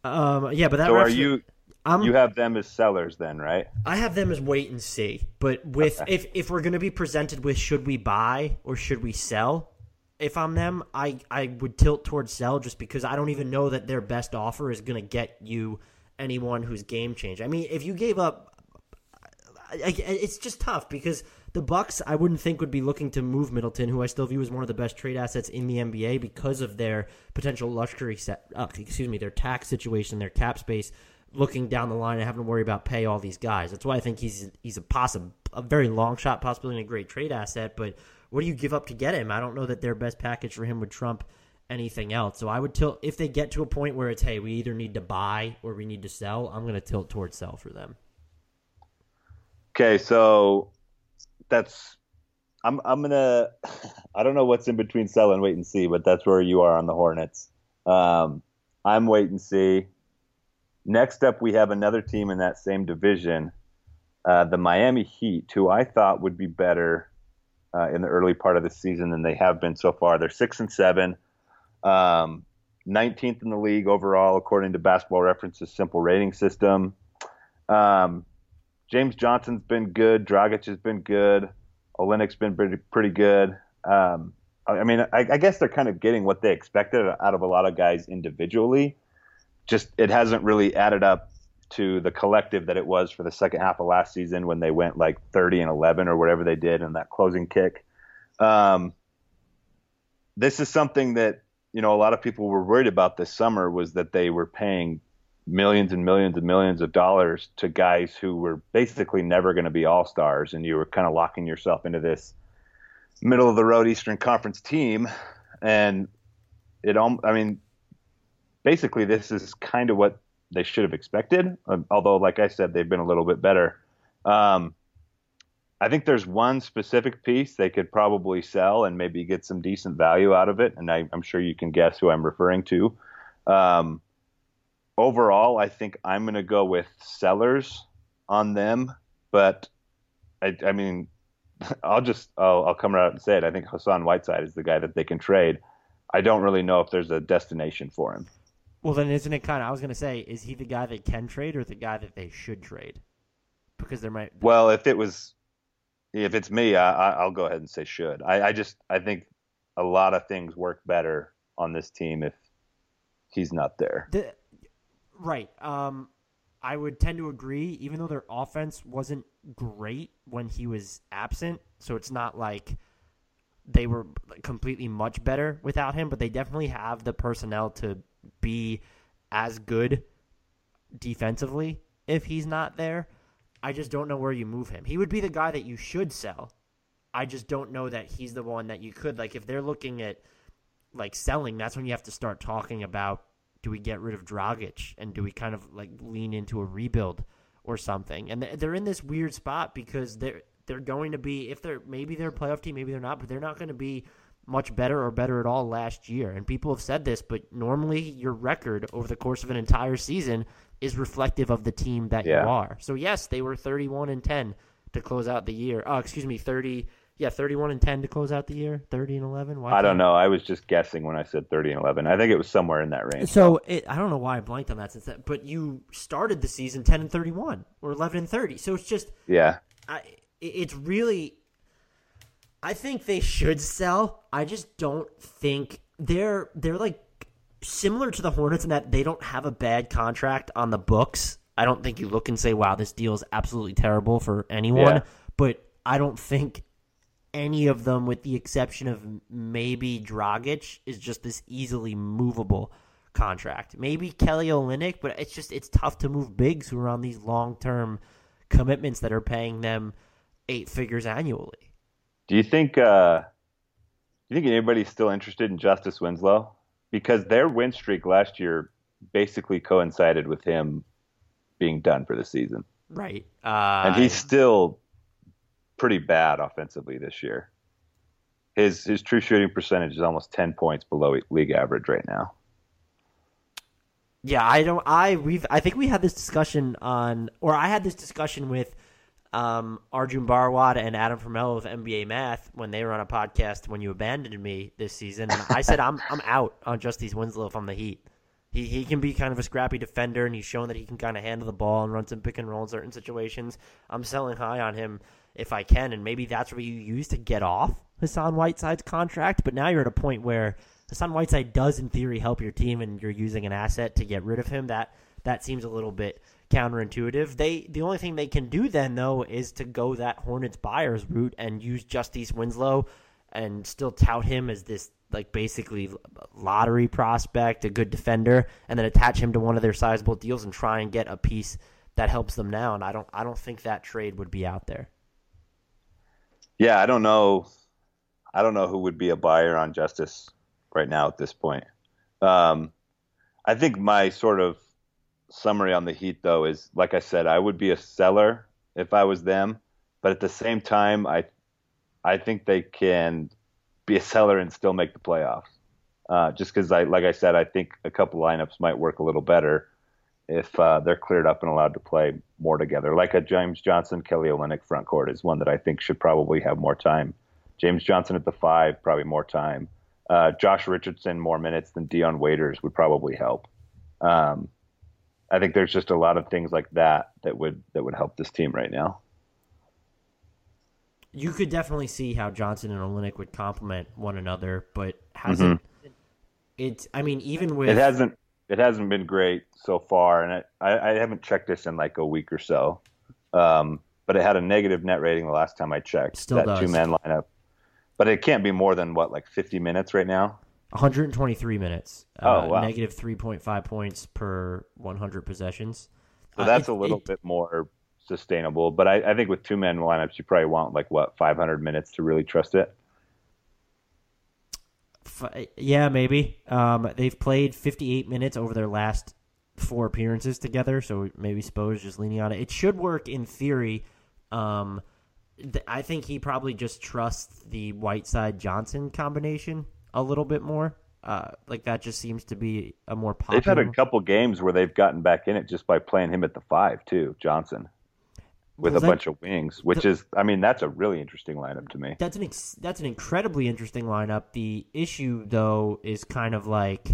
Um, yeah, but that. So are you? I'm, you have them as sellers then, right? I have them as wait and see. But with okay. if if we're going to be presented with should we buy or should we sell, if I'm them, I I would tilt towards sell just because I don't even know that their best offer is going to get you anyone who's game change. I mean, if you gave up, it's just tough because the Bucks, I wouldn't think would be looking to move Middleton, who I still view as one of the best trade assets in the NBA because of their potential luxury set. Uh, excuse me, their tax situation, their cap space. Looking down the line and having to worry about pay all these guys. That's why I think he's he's a possible, a very long shot, possibility, and a great trade asset. But what do you give up to get him? I don't know that their best package for him would trump anything else. So I would tilt if they get to a point where it's hey, we either need to buy or we need to sell. I'm going to tilt towards sell for them. Okay, so that's I'm I'm gonna I don't know what's in between sell and wait and see, but that's where you are on the Hornets. Um, I'm wait and see. Next up, we have another team in that same division, uh, the Miami Heat, who I thought would be better uh, in the early part of the season than they have been so far. They're six and seven, um, 19th in the league overall according to Basketball Reference's simple rating system. Um, James Johnson's been good. Dragic has been good. Olynyk's been pretty, pretty good. Um, I mean, I, I, guess they're kind of getting what they expected out of a lot of guys individually. Just it hasn't really added up to the collective that it was for the second half of last season when they went like 30 and 11 or whatever they did in that closing kick. Um, this is something that you know a lot of people were worried about this summer was that they were paying millions and millions and millions of dollars to guys who were basically never going to be all stars, and you were kind of locking yourself into this middle of the road Eastern Conference team, and it. I mean, basically, this is kind of what they should have expected. Um, although, like I said, they've been a little bit better. Um, I think there's one specific piece they could probably sell and maybe get some decent value out of it, and I, am sure you can guess who I'm referring to. Um, overall, I think I'm going to go with sellers on them. But I, I mean, I'll just I'll, I'll come right out and say it. I think Hassan Whiteside is the guy that they can trade. I don't really know if there's a destination for him. Well, then isn't it kind of? I was going to say, is he the guy that can trade or the guy that they should trade? Because there might. Well, if it was, if it's me, I, will go ahead and say should. I, I just I think a lot of things work better on this team if he's not there. The, Right. Um, I would tend to agree, even though their offense wasn't great when he was absent. So it's not like they were completely much better without him, but they definitely have the personnel to be as good defensively if he's not there. I just don't know where you move him. He would be the guy that you should sell. I just don't know that he's the one that you could like if they're looking at like selling, that's when you have to start talking about do we get rid of Dragic and do we kind of like lean into a rebuild or something? And they're in this weird spot because they're they're going to be if they're maybe they're a playoff team, maybe they're not, but they're not going to be much better or better at all last year. And people have said this, but normally your record over the course of an entire season is reflective of the team that yeah. you are. So yes, they were 31 and 10 to close out the year. Oh, excuse me, 30 yeah, 31 and 10 to close out the year, 30 and 11. Why I don't know. I was just guessing when I said 30 and 11. I think it was somewhere in that range. So it, I don't know why I blanked on that since that, but you started the season 10 and 31 or 11 and 30. So it's just yeah, I, it's really. I think they should sell. I just don't think they're they're like similar to the Hornets in that they don't have a bad contract on the books. I don't think you look and say, "Wow, this deal is absolutely terrible for anyone." Yeah. But I don't think any of them, with the exception of maybe Dragic, is just this easily movable contract. Maybe Kelly Olynyk, but it's just it's tough to move bigs who are on these long term commitments that are paying them eight figures annually. Do you think? Uh, do you think anybody's still interested in Justice Winslow? Because their win streak last year basically coincided with him being done for the season, Right. Uh, and he's still pretty bad offensively this year. His his true shooting percentage is almost ten points below league average right now. Yeah, I don't. I we've. I think we had this discussion on, or I had this discussion with um, Arjun Barwad and Adam Fermello of NBA Math when they were on a podcast when you abandoned me this season, and I said I'm I'm out on Justice Winslow I'm the Heat. He he can be kind of a scrappy defender, and he's shown that he can kind of handle the ball and run some pick and roll in certain situations. I'm selling high on him if I can, and maybe that's what you use to get off Hassan Whiteside's contract. But now you're at a point where Hassan Whiteside does, in theory, help your team, and you're using an asset to get rid of him. That that seems a little bit counterintuitive. They the only thing they can do then though is to go that Hornets buyers route and use Justice Winslow and still tout him as this like basically lottery prospect, a good defender, and then attach him to one of their sizable deals and try and get a piece that helps them now. And I don't I don't think that trade would be out there. Yeah, I don't know. I don't know who would be a buyer on Justice right now at this point. Um, I think my sort of summary on the Heat, though, is like I said, I would be a seller if I was them, but at the same time, I I think they can be a seller and still make the playoffs. Uh, just because I, like I said, I think a couple lineups might work a little better if uh, they're cleared up and allowed to play more together. Like a James Johnson, Kelly Olynyk front court is one that I think should probably have more time. James Johnson at the five, probably more time. Uh, Josh Richardson more minutes than Dion Waiters would probably help. Um, I think there's just a lot of things like that that would that would help this team right now. You could definitely see how Johnson and Olynyk would complement one another, but hasn't it? I mean, even with It hasn't it hasn't been great so far, and I, I, I haven't checked this in like a week or so. Um, but it had a negative net rating the last time I checked. Still that does. two man lineup, but it can't be more than what like 50 minutes right now. 123 minutes. Oh, uh, wow. Negative 3.5 points per 100 possessions. So Uh, that's it- a little it- bit more sustainable. But I, I think with two man lineups, you probably want like what 500 minutes to really trust it. F- yeah, maybe. Um, they've played 58 minutes over their last four appearances together, so maybe Spo's just leaning on it. It should work in theory. Um, th- I think he probably just trusts the Whiteside Johnson combination a little bit more. Uh, like that just seems to be a more popular. They've had a couple games where they've gotten back in it just by playing him at the five too, Johnson, with Well, a that- bunch of wings, which is, I mean, that's a really interesting lineup to me. That's an ex- that's an incredibly interesting lineup. The issue though is kind of like,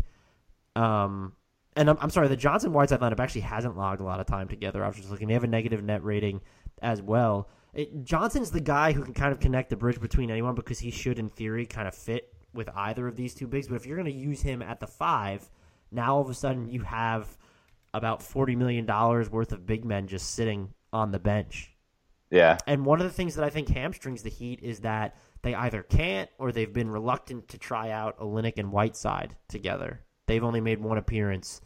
um, and I'm, I'm sorry, the Johnson Whiteside lineup actually hasn't logged a lot of time together. I was just looking; they have a negative net rating as well. It, Johnson's the guy who can kind of connect the bridge between anyone because he should, in theory, kind of fit with either of these two bigs. But if you're going to use him at the five, now all of a sudden you have about forty million dollars worth of big men just sitting on the bench. Yeah, And one of the things that I think hamstrings the Heat is that they either can't or they've been reluctant to try out Olynyk and Whiteside together. They've only made one appearance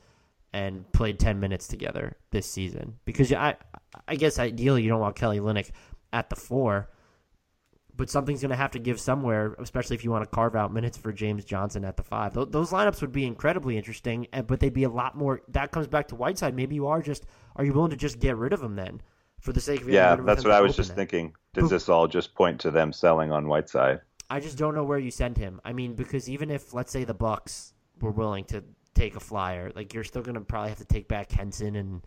and played 10 minutes together this season. Because I I guess ideally you don't want Kelly Olynyk at the four, but something's going to have to give somewhere, especially if you want to carve out minutes for James Johnson at the five. Tho- Those lineups would be incredibly interesting, and- but they'd be a lot more. That comes back to Whiteside. Maybe you are just, are you willing to just get rid of him then? For the sake of yeah, that's what I was just it? thinking. Does this all just point to them selling on Whiteside? I just don't know where you send him. I mean, because even if let's say the Bucks were willing to take a flyer, like you're still going to probably have to take back Henson and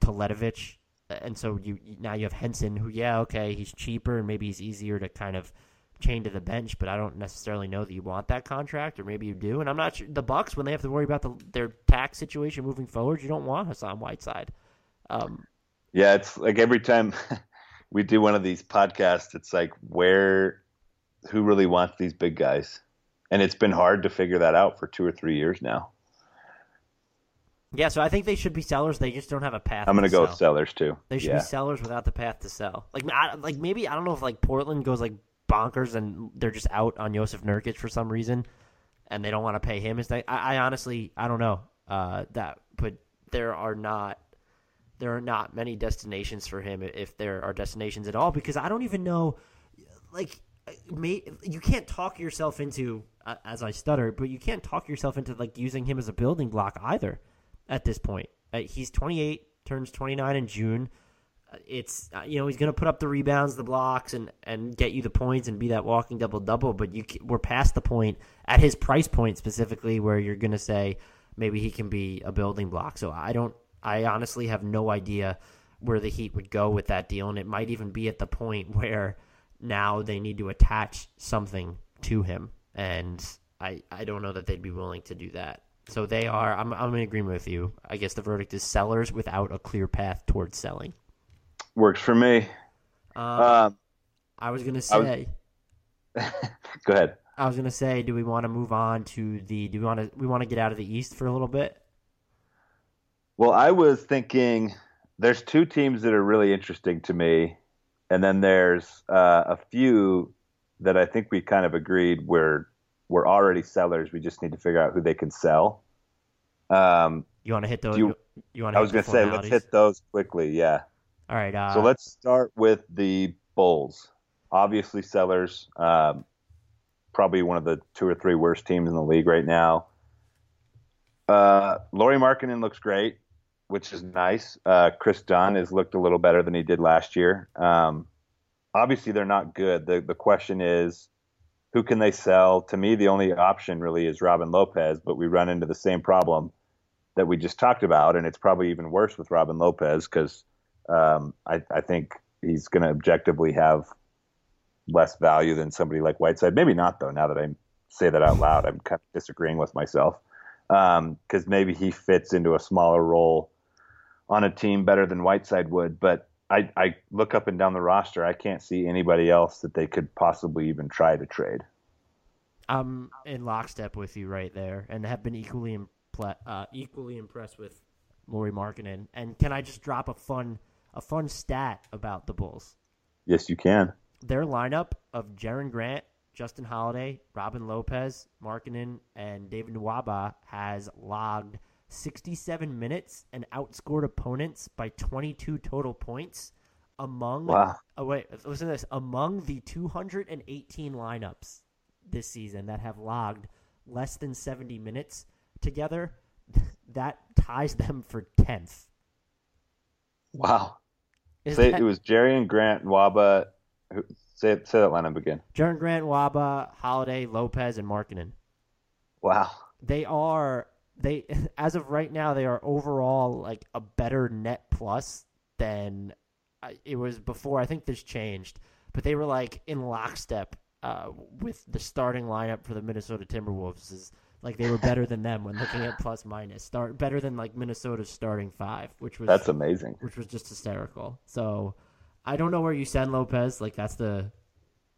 Teletovic, and so you now you have Henson, who yeah, okay, he's cheaper and maybe he's easier to kind of chain to the bench, but I don't necessarily know that you want that contract, or maybe you do. And I'm not sure the Bucks when they have to worry about the, their tax situation moving forward, you don't want Hassan Whiteside. Um, Yeah, it's like every time we do one of these podcasts, it's like where, who really wants these big guys? And it's been hard to figure that out for two or three years now. Yeah, so I think they should be sellers. They just don't have a path. I'm going to go sell. with sellers too. They should yeah. be sellers without the path to sell. Like, I, like maybe I don't know if like Portland goes like bonkers and they're just out on Jusuf Nurkic for some reason, and they don't want to pay him. Is that I, I honestly I don't know uh, that, but there are not there are not many destinations for him if there are destinations at all because I don't even know like may, you can't talk yourself into as I stutter, but you can't talk yourself into like using him as a building block either at this point. Uh, he's 28, turns 29 in June. Uh, it's uh, you know he's going to put up the rebounds, the blocks, and and get you the points and be that walking double double. But you we're past the point at his price point specifically where you're going to say maybe he can be a building block. So I don't. I honestly have no idea where the Heat would go with that deal, and it might even be at the point where now they need to attach something to him, and I I don't know that they'd be willing to do that. So they are. I'm I'm in agreement with you. I guess the verdict is sellers without a clear path towards selling. Works for me. Um, Um, I was gonna I was- say. go ahead. I was gonna say, do we want to move on to the? Do we want to? We want to get out of the East for a little bit. Well, I was thinking there's two teams that are really interesting to me, and then there's uh, a few that I think we kind of agreed we're we're already sellers. We just need to figure out who they can sell. Um, You want to hit those? You, you- want? I was going to say let's hit those quickly. Yeah. All right. Uh, so let's start with the Bulls. Obviously, sellers. Um, probably one of the two or three worst teams in the league right now. Uh, Lauri Markkanen looks great, which is nice. Uh, Kris Dunn has looked a little better than he did last year. Um, obviously, they're not good. The the question is, who can they sell? To me, the only option really is Robin Lopez, but we run into the same problem that we just talked about, and it's probably even worse with Robin Lopez because um, I, I think he's going to objectively have less value than somebody like Whiteside. Maybe not though. Now that I say that out loud, I'm kind of disagreeing with myself because maybe he fits into a smaller role on a team better than Whiteside would. But I, I look up and down the roster. I can't see anybody else that they could possibly even try to trade. I'm in lockstep with you right there, and have been equally uh, equally impressed with Lauri Markkanen. And can I just drop a fun a fun stat about the Bulls? Yes, you can. Their lineup of Jerian Grant, Justin Holiday, Robin Lopez, Markkanen, and David Nwaba has logged 67 minutes and outscored opponents by 22 total points among Wow. oh wait listen to this among the 218 lineups this season that have logged less than 70 minutes together that ties them for 10th Wow. That- it was Jerian Grant Waba. Who, say say that lineup again. Jerian Grant, Waba, Holiday, Lopez, and Markkanen. Wow. They are they as of right now they are overall like a better net plus than it was before. I think this changed, but they were like in lockstep uh, with the starting lineup for the Minnesota Timberwolves. Is like they were better than them when looking at plus minus. Start better than like Minnesota's starting five, which was That's amazing. which was just hysterical. So I don't know where you send Lopez. Like that's the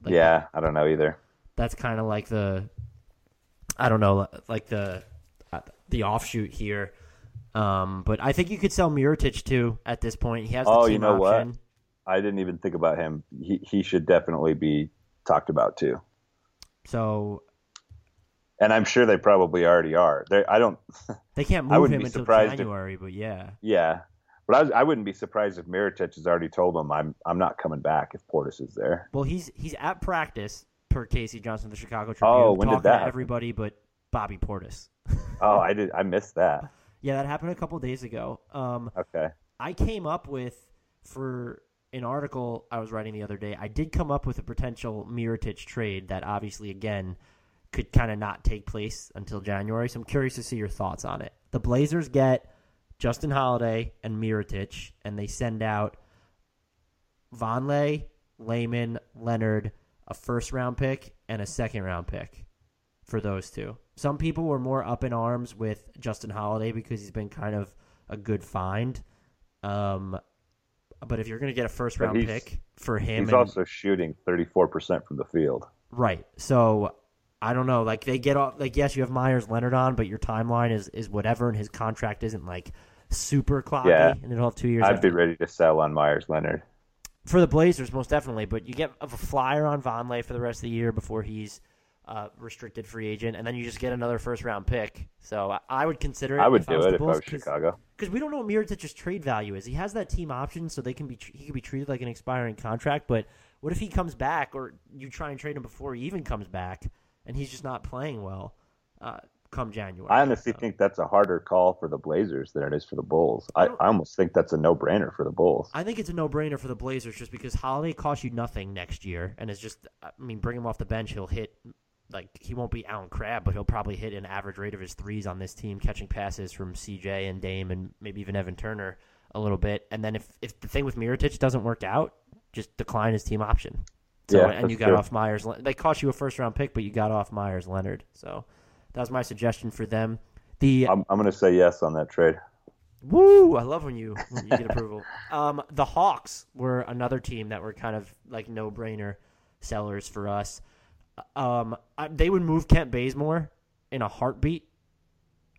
like, yeah, I don't know either. that's kind of like the I don't know, like the the offshoot here. Um, but I think you could sell Mirotic too at this point. He has the Oh, you know option. what? I didn't even think about him. He he should definitely be talked about too. So And I'm sure they probably already are. They I don't they can't I move wouldn't him be until surprised if- January. But yeah, yeah. But I, was, I wouldn't be surprised if Mirotic has already told them I'm I'm not coming back if Portis is there. well he's he's at practice per K.C. Johnson, the Chicago Tribune, Oh, when did that to everybody but Bobby Portis. Oh, I did I missed that. yeah, that happened a couple days ago. Um, Okay. I came up with for an article I was writing the other day. I did come up with a potential Mirotic trade that obviously again could kind of not take place until January. So I'm curious to see your thoughts on it. The Blazers get Justin Holiday and Mirotic, and they send out Vonleh, Layman, Leonard, a first round pick, and a second round pick for those two. Some people were more up in arms with Justin Holiday because he's been kind of a good find. Um, but if you're going to get a first round pick for him, He's and- also shooting 34% from the field. right? So I don't know. Like they get off. Like yes, you have Meyers Leonard on, but your timeline is is whatever, and his contract isn't like super clocky, Yeah. and it'll have two years. I'd after- be ready to sell on Meyers Leonard. for the Blazers, most definitely. But you get a flyer on Vonleh for the rest of the year before he's uh, restricted free agent, and then you just get another first round pick. So I, I would consider it. I would if do was it if I was Chicago. because we don't know what Mirotic's trade value is. He has that team option, so they can be he can be treated like an expiring contract. But what if he comes back, or you try and trade him before he even comes back, and he's just not playing well uh, come January? I honestly So- think that's a harder call for the Blazers than it is for the Bulls. I, don't- I almost think that's a no-brainer for the Bulls. I think it's a no-brainer for the Blazers just because Holiday costs you nothing next year, and it's just, I mean, bring him off the bench, he'll hit like he won't be Allen Crabbe, but he'll probably hit an average rate of his threes on this team, catching passes from CJ and Dame and maybe even Evan Turner a little bit. And then if if the thing with Mirotic doesn't work out, just decline his team option. So Yeah, and you got true. off Meyers. They cost you a first round pick, but you got off Meyers Leonard. So that was my suggestion for them. The I'm, I'm going to say yes on that trade. Woo! I love when you when you get approval. Um, the Hawks were another team that were kind of like no brainer sellers for us. Um, I, they would move Kent Bazemore in a heartbeat.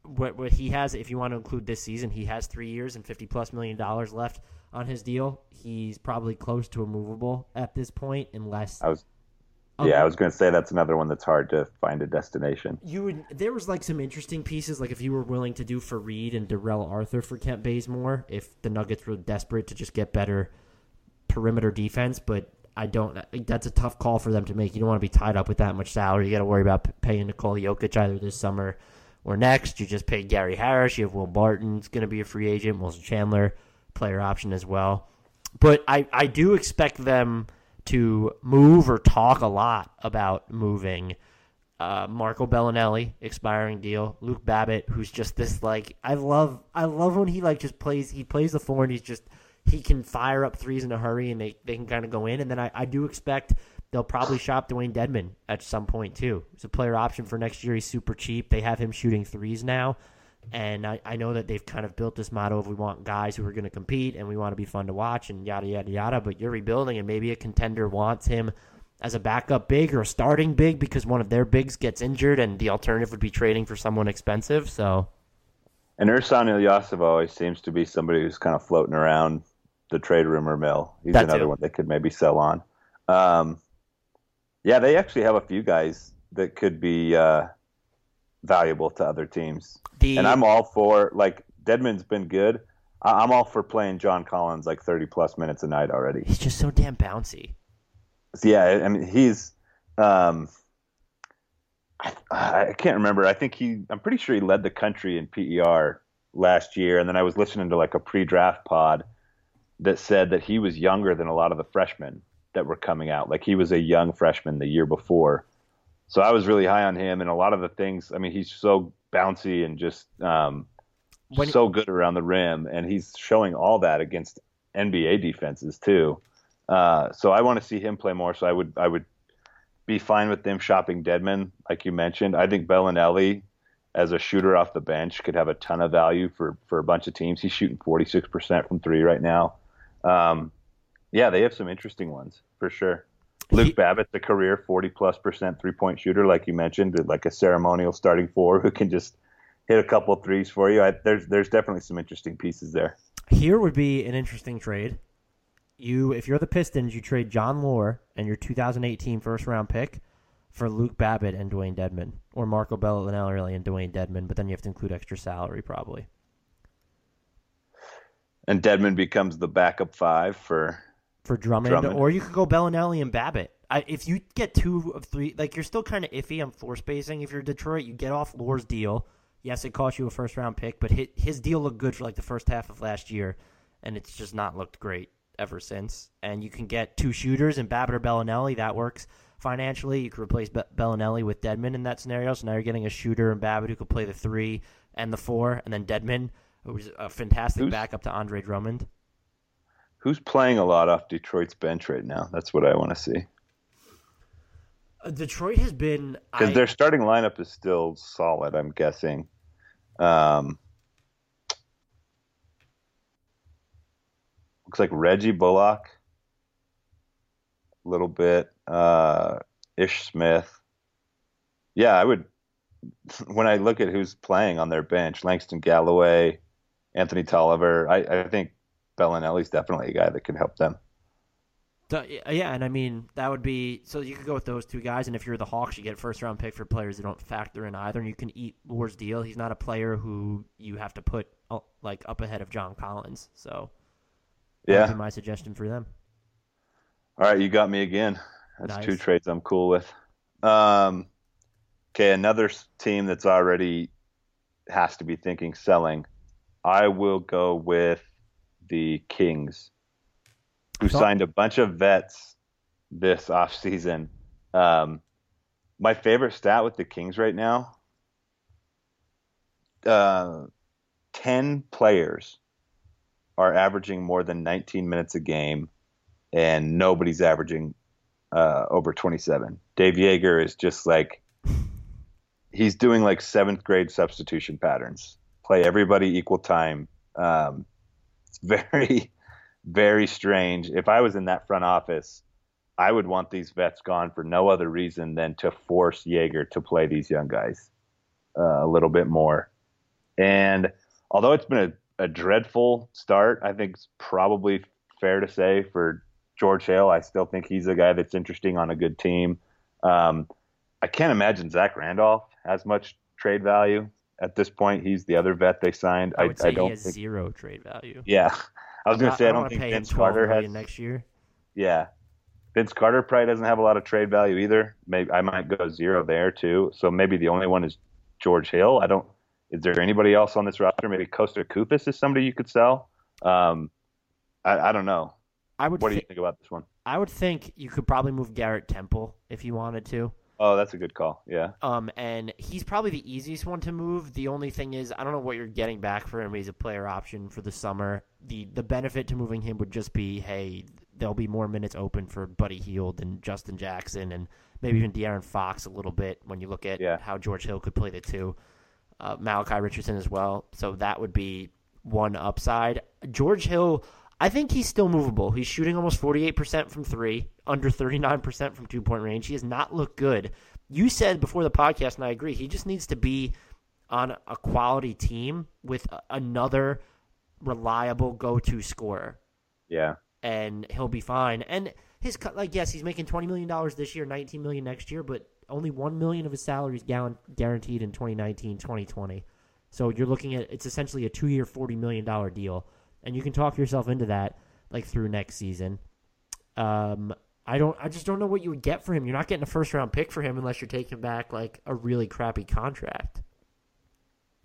What what he has, if you want to include this season, he has three years and fifty plus million dollars left on his deal. He's probably close to a immovable at this point, unless I was, Oh, yeah, I was going to say that's another one that's hard to find a destination. you would there was like some interesting pieces like if you were willing to do Faried and Darrell Arthur for Kent Bazemore if the Nuggets were desperate to just get better perimeter defense but I don't that's a tough call for them to make. You don't want to be tied up with that much salary. You got to worry about paying Nikola Jokic either this summer or next. You just paid Gary Harris. You have Will Barton's going to be a free agent. Wilson Chandler player option as well. But I, I do expect them to move or talk a lot about moving uh, Marco Belinelli expiring deal, Luke Babbitt, who's just this like I love I love when he like just plays he plays the four and he's just he can fire up threes in a hurry and they, they can kind of go in and then I, I do expect they'll probably shop Dewayne Dedmon at some point too. It's a player option for next year. He's super cheap. They have him shooting threes now. And I, I know that they've kind of built this motto of we want guys who are going to compete and we want to be fun to watch and yada, yada, yada. But you're rebuilding and maybe a contender wants him as a backup big or a starting big because one of their bigs gets injured and the alternative would be trading for someone expensive. So And Ersan Ilyasov always seems to be somebody who's kind of floating around the trade rumor mill. He's That another too. one they could maybe sell on. Um, yeah, they actually have a few guys that could be uh, valuable to other teams. the And I'm all for like Dedmon's been good. I- I'm all for playing John Collins like 30 plus minutes a night already. he's just so damn bouncy. So, yeah, I mean he's. Um, I, I can't remember. I think he. I'm pretty sure he led the country in PER last year, and then I was listening to like a pre-draft pod that said that he was younger than a lot of the freshmen that were coming out. Like he was a young freshman the year before. So I was really high on him, and a lot of the things. I mean, he's so bouncy and just um, When- so good around the rim, and he's showing all that against NBA defenses too. Uh, so I want to see him play more. So I would I would be fine with them shopping Dedmon, like you mentioned. I think Belinelli, as a shooter off the bench, could have a ton of value for for a bunch of teams. He's shooting 46% from three right now. Um, yeah, they have some interesting ones for sure. Luke He- Babbitt, the career 40 plus percent three point shooter, like you mentioned, like a ceremonial starting four who can just hit a couple threes for you. I, there's there's definitely some interesting pieces there. Here would be an interesting trade. You, if you're the Pistons, you trade Jon Leuer and your 2018 first round pick for Luke Babbitt and Dewayne Dedmon, or Marco Belinelli and Dewayne Dedmon, but then you have to include extra salary probably. And Dedmon becomes the backup five for for Drummond, Drummond. or you could go Belinelli and Babbitt. I, if you get two of three, like you're still kind of iffy on floor spacing. If you're Detroit, you get off Leuer's deal. Yes, it cost you a first round pick, but his, his deal looked good for like the first half of last year, and it's just not looked great ever since. And you can get two shooters and Babbitt or Belinelli. That works financially. You could replace Be- Belinelli with Dedmon in that scenario. So now you're getting a shooter and Babbitt who could play the three and the four, and then Dedmon, who was a fantastic Who's- backup to Andre Drummond. who's playing a lot off Detroit's bench right now. That's what I want to see Uh, Detroit has been because their starting lineup is still solid. I'm guessing. Um, looks like Reggie Bullock, a little bit. Uh, Ish Smith. Yeah, I would. When I look at who's playing on their bench, Langston Galloway, Anthony Tolliver, I, I think Belinelli's definitely a guy that could help them. Yeah, and I mean that would be so you could go with those two guys, and if you're the Hawks, you get first round pick for players that don't factor in either, and you can eat Moore's deal. He's not a player who you have to put uh, like up ahead of John Collins, so yeah, be my suggestion for them. All right, you got me again. That's Nice. two trades I'm cool with. Um, okay, another team that's already has to be thinking selling. I will go with the Kings, who Thought- signed a bunch of vets this offseason. Um, my favorite stat with the Kings right now uh, 10 players are averaging more than 19 minutes a game, and nobody's averaging uh, over 27. Dave Joerger is just like he's doing like seventh grade substitution patterns. Play everybody equal time. Um, it's very, very strange. If I was in that front office, I would want these vets gone for no other reason than to force Joerger to play these young guys uh, a little bit more. And although it's been a, a dreadful start, I think it's probably fair to say for George Hill, I still think he's a guy that's interesting on a good team. Um, I can't imagine Zach Randolph has much trade value at this point. He's the other vet they signed. I would say don't he has think. zero trade value. Yeah, I was going to say I don't don't think Vince Carter has. million next year. Yeah. Vince Carter probably doesn't have a lot of trade value either. Maybe I might go zero there too. So maybe the only one is George Hill. I don't. Is there anybody else on this roster? Maybe Kosta Koufos is somebody you could sell. Um, I, I don't know. I would. What do you think about this one? I would think you could probably move Garrett Temple if you wanted to. Oh, that's a good call. Yeah. Um, and he's probably the easiest one to move. The only thing is, I don't know what you're getting back for him. He's a player option for the summer. the The benefit to moving him would just be, hey, there'll be more minutes open for Buddy Hield and Justin Jackson, and maybe even De'Aaron Fox a little bit when you look at Yeah. how George Hill could play the two. Uh, Malachi Richardson as well. So that would be one upside. George Hill, I think he's still movable. He's shooting almost 48% from three, under 39% from two point range. He has not looked good. You said before the podcast, and I agree, he just needs to be on a quality team with another reliable go to scorer, Yeah. and he'll be fine. And his cut, like, yes, he's making $20 million this year, 19 million next year, but only 1 million of his salary is guaranteed in 2019 2020. So you're looking at it's essentially a two year, $40 million deal. And you can talk yourself into that like through next season. Um, I don't. I just don't know what you would get for him. You're not getting a first round pick for him unless you're taking back like a really crappy contract.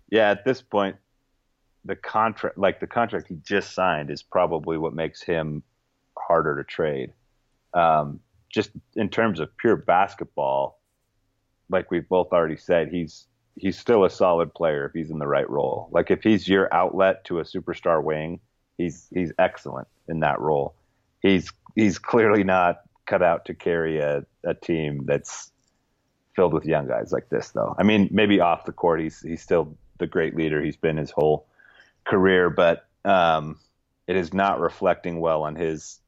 Yeah. At this point, the contract, like the contract he just signed, is probably what makes him harder to trade. Um, just in terms of pure basketball, like we've both already said, he's he's still a solid player if he's in the right role. Like if he's your outlet to a superstar wing, he's he's excellent in that role. He's he's clearly not cut out to carry a, a team that's filled with young guys like this though. I mean, maybe off the court he's he's still the great leader he's been his whole career, but um, it is not reflecting well on his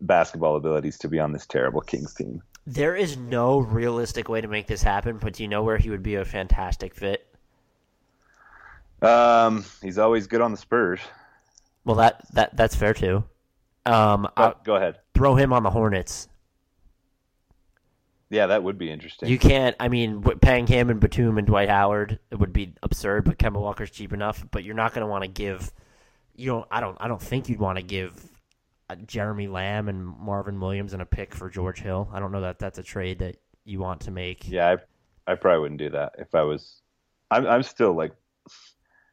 basketball abilities to be on this terrible Kings team. There is no realistic way to make this happen, but do you know where he would be a fantastic fit? Um, he's always good on the Spurs. Well, that that that's fair too. Um, go ahead. throw him on the Hornets. Yeah, that would be interesting. You can't. I mean, paying him and Batum and Dwight Howard it would be absurd. But Kemba Walker's cheap enough. But you're not going to want to give. You don't. I don't. I don't think you'd want to give Uh, Jeremy Lamb and Marvin Williams and a pick for George Hill. I don't know that that's a trade that you want to make. yeah, I, I probably wouldn't do that if I was. I'm I'm still like,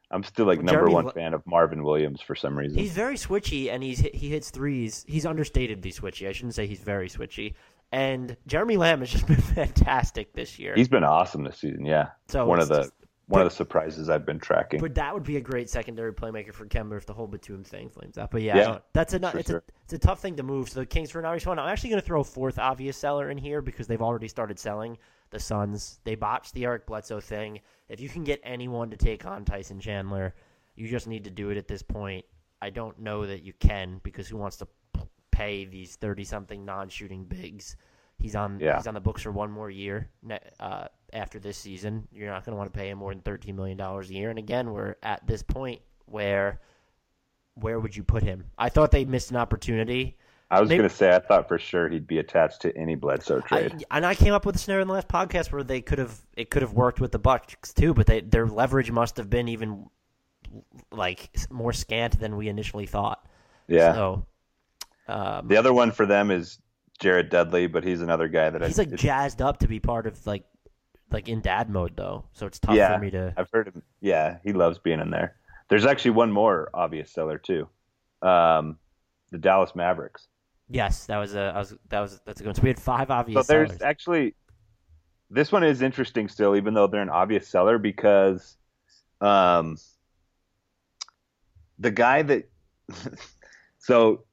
I'm still like number Jeremy one fan of Marvin Williams for some reason. He's very switchy, and he's he hits threes. He's understatedly switchy. I shouldn't say he's very switchy. And Jeremy Lamb has just been fantastic this year. He's been awesome this season. Yeah, So one of the just- one but- of the surprises I've been tracking. But that would be a great secondary playmaker for Kemba if the whole Batum thing flames up. But yeah, Yeah, that's a it's sure. a it's a tough thing to move. So the Kings for now respond. I'm actually going to throw a fourth obvious seller in here because they've already started selling the Suns. They botched the Eric Bledsoe thing. If you can get anyone to take on Tyson Chandler, you just need to do it at this point. I don't know that you can because who wants to pay these thirty something non shooting bigs? He's on Yeah. he's on the books for one more year. Uh, after this season. You're not going to want to pay him more than thirteen million dollars a year. And again, we're at this point where where would you put him? I thought they missed an opportunity. I was going to say I thought for sure he'd be attached to any Bledsoe trade. I, and I came up with a scenario in the last podcast where they could have it could have worked with the Bucks too, but they, their leverage must have been even like more scant than we initially thought. yeah. So um, The other one for them is Jared Dudley, but he's another guy that he's I, like jazzed up to be part of like like in dad mode though, so it's tough yeah, for me to. I've heard him. Yeah, he loves being in there. There's actually one more obvious seller too, um, the Dallas Mavericks. Yes, that was a I was that was that's a good one. So we had five obvious. So there's sellers. actually this one is interesting still, even though they're an obvious seller because um, the guy that so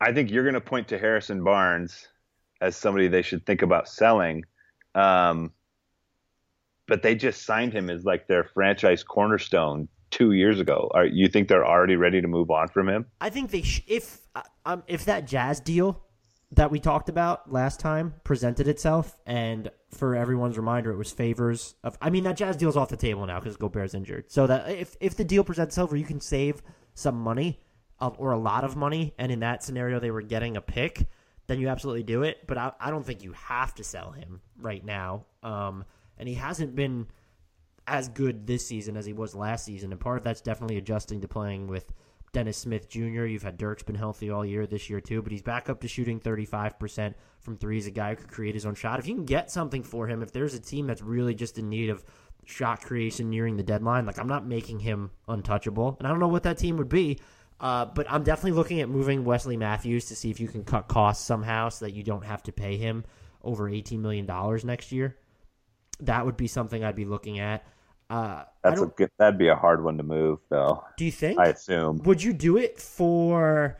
I think you're going to point to Harrison Barnes as somebody they should think about selling. Um, but they just signed him as like their franchise cornerstone two years ago. Are you think they're already ready to move on from him? I think they sh- if uh, um if that Jazz deal that we talked about last time presented itself, and for everyone's reminder, it was favors of. I mean, that Jazz deal's off the table now because Gobert's injured. So that if if the deal presents itself where you can save some money or a lot of money, and in that scenario they were getting a pick, then you absolutely do it. But I, I don't think you have to sell him right now. Um, and he hasn't been as good this season as he was last season, and part of that's definitely adjusting to playing with Dennis Smith Jr. You've had Dirk's been healthy all year this year too, but he's back up to shooting 35% from three. He's a guy who could create his own shot. If you can get something for him, if there's a team that's really just in need of shot creation nearing the deadline, like I'm not making him untouchable, and I don't know what that team would be. Uh, but I'm definitely looking at moving Wesley Matthews to see if you can cut costs somehow so that you don't have to pay him over $18 million next year. That would be something I'd be looking at. Uh, That's a good. That'd be a hard one to move, though. do you think? I assume. Would you do it for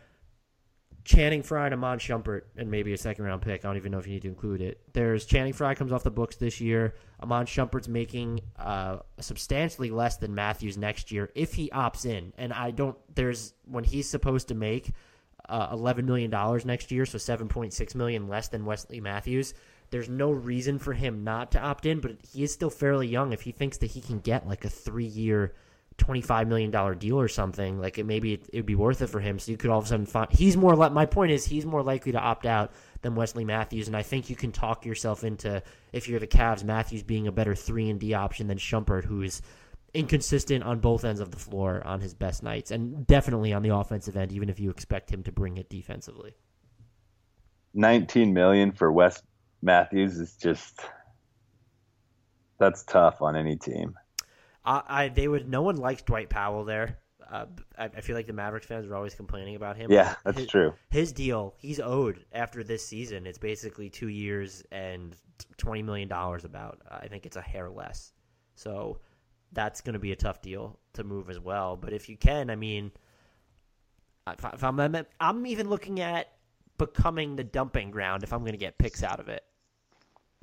Channing Frye and Iman Shumpert and maybe a second round pick? I don't even know if you need to include it. There's Channing Frye comes off the books this year. Iman Shumpert's making uh, substantially less than Matthews next year if he opts in. And I don't. There's when he's supposed to make uh, 11 million dollars next year, so 7.6 million less than Wesley Matthews. There's no reason for him not to opt in, but he is still fairly young. If he thinks that he can get like a three year twenty-five million dollar deal or something, like it maybe it would be worth it for him. So you could all of a sudden find he's more. Li- my point is he's more likely to opt out than Wesley Matthews, and I think you can talk yourself into if you're the Cavs, Matthews being a better three and D option than Shumpert, who is inconsistent on both ends of the floor on his best nights, and definitely on the offensive end, even if you expect him to bring it defensively. 19 million for Wes Matthews is just that's tough on any team. I, I they would. No one likes Dwight Powell there. Uh, I, I feel like the Mavericks fans are always complaining about him. Yeah, that's his, true. His deal, he's owed after this season. It's basically two years and twenty million dollars. About I think it's a hair less. So that's going to be a tough deal to move as well. But if you can, I mean, if, I'm I'm even looking at becoming the dumping ground if I'm going to get picks out of it.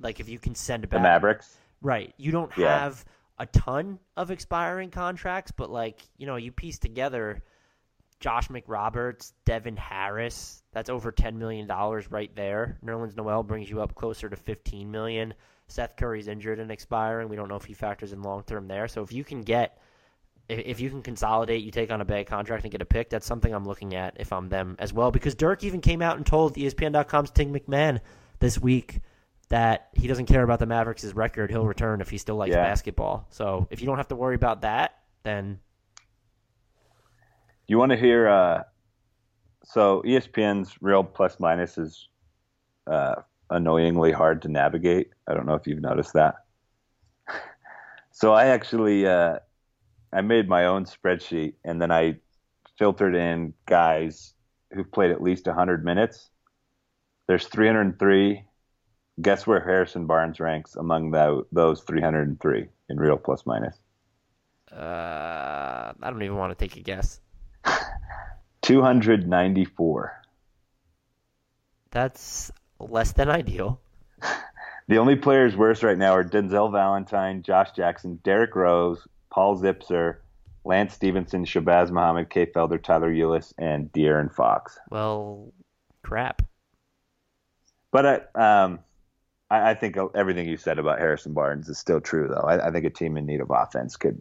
Like if you can send it The. Mavericks. Right. You don't Yeah. have a ton of expiring contracts, but like, you know, you piece together Josh McRoberts, Devin Harris, that's over $10 million right there. Nerlens Noel brings you up closer to 15 million. Seth Curry's injured and expiring. We don't know if he factors in long term there. So if you can get, if you can consolidate, you take on a bad contract and get a pick, that's something I'm looking at if I'm them as well. Because Dirk even came out and told ESPN.com's Tim MacMahon this week that he doesn't care about the Mavericks' record. He'll return if he still likes Yeah. basketball. So if you don't have to worry about that, then You want to hear? Uh, so ESPN's real plus minus is uh, annoyingly hard to navigate. I don't know if you've noticed that. so I actually uh, I made my own spreadsheet and then I filtered in guys who've played at least 100 minutes. There's 303. Guess where Harrison Barnes ranks among tho- those 303 in real plus minus? uh, I don't even want to take a guess. 294. That's less than ideal. The only players worse right now are Denzel Valentine, Josh Jackson, Derrick Rose, Paul Zipser, Lance Stephenson, Shabazz Muhammad, Kay Felder, Tyler Ulis, and De'Aaron Fox. Well, crap. But I, um, I, I think everything you said about Harrison Barnes is still true, though. I, I think a team in need of offense could.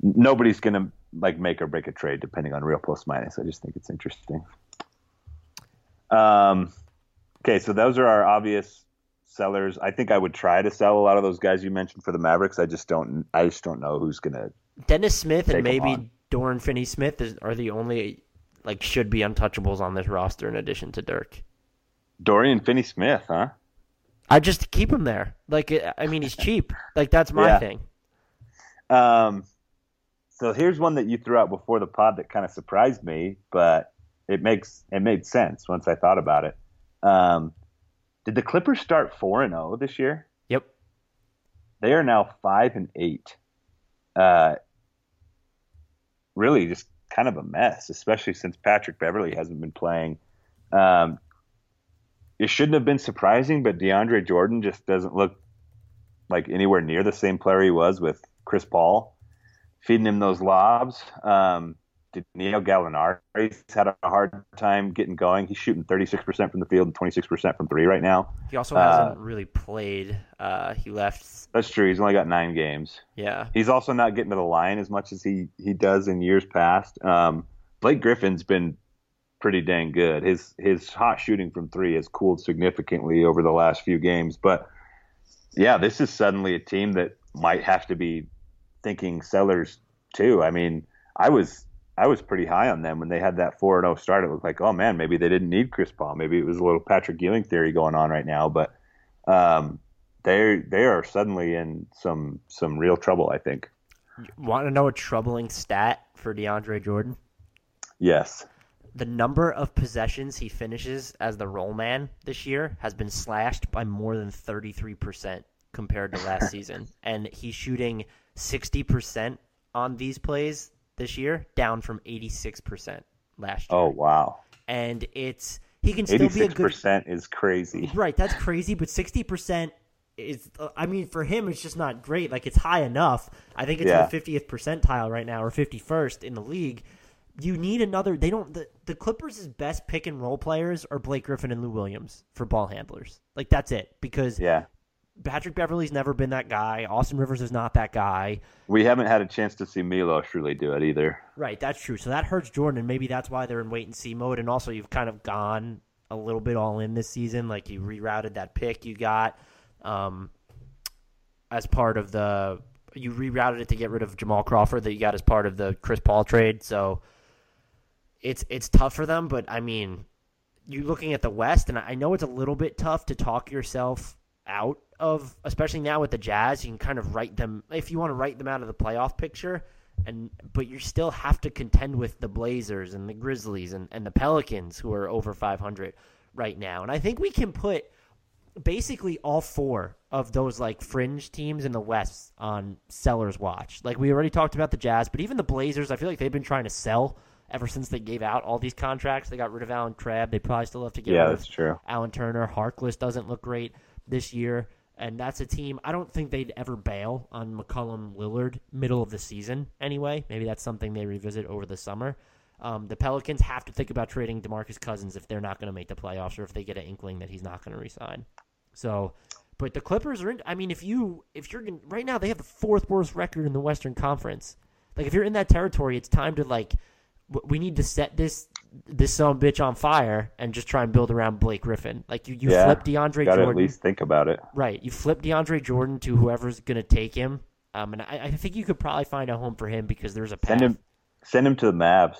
Nobody's going to like make or break a trade depending on real plus minus. I just think it's interesting. Um, okay, so those are our obvious sellers. I think I would try to sell a lot of those guys you mentioned for the Mavericks. I just don't. I just don't know who's going to. Dennis Smith and maybe Dorian Finney Smith is, are the only like should be untouchables on this roster in addition to Dirk. Dorian Finney Smith, huh? I just keep him there. Like I mean, he's cheap. Like that's my yeah. thing. Um, so here's one that you threw out before the pod that kind of surprised me, but it makes it made sense once I thought about it. Um, did the Clippers start four and zero oh this year? Yep. They are now five and eight. Uh, really, just kind of a mess, especially since Patrick Beverley hasn't been playing. Um, it shouldn't have been surprising, but DeAndre Jordan just doesn't look like anywhere near the same player he was with Chris Paul feeding him those lobs. Um, Danilo Gallinari's had a hard time getting going. He's shooting 36% from the field and 26% from three right now. He also hasn't uh, really played. Uh, he left. That's true. He's only got nine games. Yeah. He's also not getting to the line as much as he, he does in years past. Um, Blake Griffin's been pretty dang good. His his hot shooting from three has cooled significantly over the last few games. But yeah, this is suddenly a team that might have to be thinking sellers too. I mean, I was I was pretty high on them when they had that four and zero oh start. It looked like, oh man, maybe they didn't need Chris Paul. Maybe it was a little Patrick Ewing theory going on right now. But um, they they are suddenly in some some real trouble. I think. Want to know a troubling stat for DeAndre Jordan? Yes the number of possessions he finishes as the roll man this year has been slashed by more than 33% compared to last season. And he's shooting 60% on these plays this year, down from 86% last oh, year. Oh, wow. And it's he can still be a good percent is crazy. Right, that's crazy, but 60% is I mean for him it's just not great. Like it's high enough. I think it's yeah. in the 50th percentile right now or 51st in the league you need another. They don't. The, the Clippers' best pick and roll players are Blake Griffin and Lou Williams for ball handlers. Like that's it. Because yeah, Patrick Beverley's never been that guy. Austin Rivers is not that guy. We haven't had a chance to see Milos really do it either. Right, that's true. So that hurts Jordan, and maybe that's why they're in wait and see mode. And also, you've kind of gone a little bit all in this season. Like you rerouted that pick you got um, as part of the. You rerouted it to get rid of Jamal Crawford that you got as part of the Chris Paul trade. So it's it's tough for them. But I mean, you're looking at the West, and I know it's a little bit tough to talk yourself out of, especially now with the Jazz. You can kind of write them if you want to write them out of the playoff picture, and but you still have to contend with the Blazers and the Grizzlies and, and the Pelicans who are over 500 right now. And I think we can put basically all four of those like fringe teams in the West on sellers watch. Like we already talked about the Jazz, but even the Blazers, I feel like they've been trying to sell ever since they gave out all these contracts. They got rid of Allen Crabbe. They probably still have to get yeah, rid that's of true. Evan Turner. Harkless doesn't look great this year. And that's a team I don't think they'd ever bail on McCollum Lillard middle of the season anyway. Maybe that's something they revisit over the summer. Um, the Pelicans have to think about trading DeMarcus Cousins if they're not going to make the playoffs or if they get an inkling that he's not going to resign. So, but the Clippers are in. I mean, if you if you're right now, they have the fourth worst record in the Western Conference. Like if you're in that territory, it's time to like we need to set this this son bitch on fire and just try and build around Blake Griffin. Like you, you yeah, flip DeAndre gotta Jordan. at least think about it. Right. You flip DeAndre Jordan to whoever's going to take him. Um, and I, I, think you could probably find a home for him because there's a path. Send him, send him to the Mavs.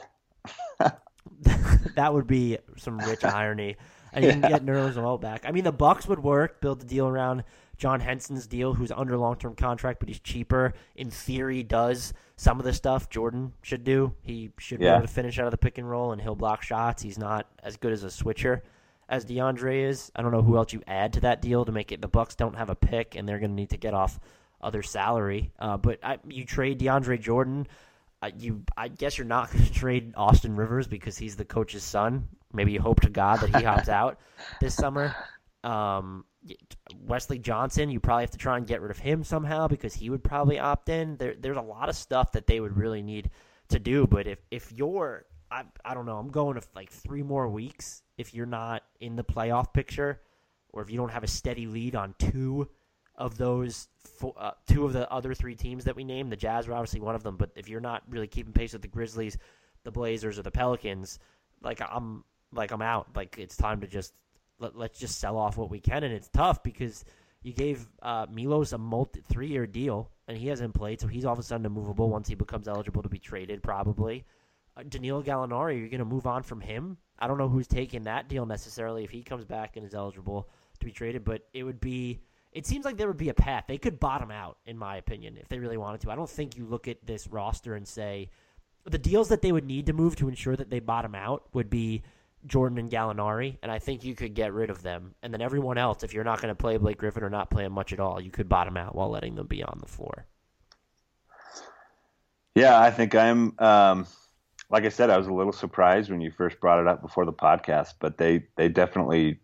that would be some rich irony. And you can get Nerlens Noel back. I mean, the Bucks would work. Build the deal around John Henson's deal, who's under long term contract, but he's cheaper. In theory, does some of the stuff Jordan should do. He should yeah. be able to finish out of the pick and roll, and he'll block shots. He's not as good as a switcher as DeAndre is. I don't know who else you add to that deal to make it. The Bucks don't have a pick, and they're going to need to get off other salary. Uh, but I, you trade DeAndre Jordan. Uh, you, I guess you're not going to trade Austin Rivers because he's the coach's son. Maybe you hope to God that he hops out this summer. Um, Wesley Johnson, you probably have to try and get rid of him somehow because he would probably opt in. There, there's a lot of stuff that they would really need to do. But if if you're, I, I don't know, I'm going to like three more weeks. If you're not in the playoff picture, or if you don't have a steady lead on two of those four, uh, two of the other three teams that we named, the Jazz were obviously one of them, but if you're not really keeping pace with the Grizzlies, the Blazers, or the Pelicans, like I'm like I'm out. Like it's time to just let, let's just sell off what we can, and it's tough because you gave uh, Milos a multi three year deal, and he hasn't played, so he's all of a sudden immovable once he becomes eligible to be traded, probably. Uh, Danilo Gallinari, you're going to move on from him. I don't know who's taking that deal necessarily if he comes back and is eligible to be traded, but it would be. It seems like there would be a path. They could bottom out, in my opinion, if they really wanted to. I don't think you look at this roster and say the deals that they would need to move to ensure that they bottom out would be Jordan and Gallinari, and I think you could get rid of them. And then everyone else, if you're not going to play Blake Griffin or not play him much at all, you could bottom out while letting them be on the floor. Yeah, I think I'm. Um, like I said, I was a little surprised when you first brought it up before the podcast, but they they definitely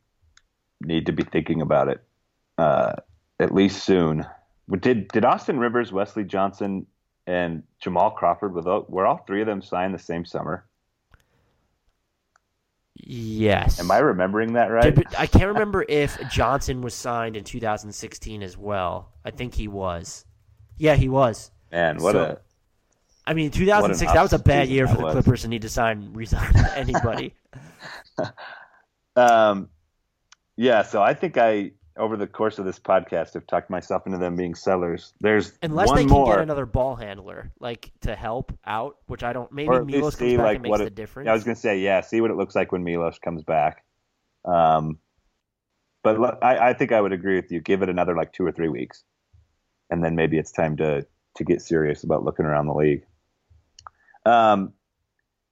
need to be thinking about it uh, at least soon. Did did Austin Rivers, Wesley Johnson, and Jamal Crawford were all three of them signed the same summer? Yes. Am I remembering that right? I can't remember if Johnson was signed in 2016 as well. I think he was. Yeah, he was. Man, what so, a. I mean, 2006. That was a bad year for the was. Clippers to need to sign resign anybody. um, yeah. So I think I over the course of this podcast have talked myself into them being sellers. There's unless one they can more, get another ball handler like to help out, which I don't. Maybe Milos comes back like and makes it, the difference. I was gonna say yeah. See what it looks like when Milos comes back. Um, but I, I think I would agree with you. Give it another like two or three weeks, and then maybe it's time to to get serious about looking around the league. Um,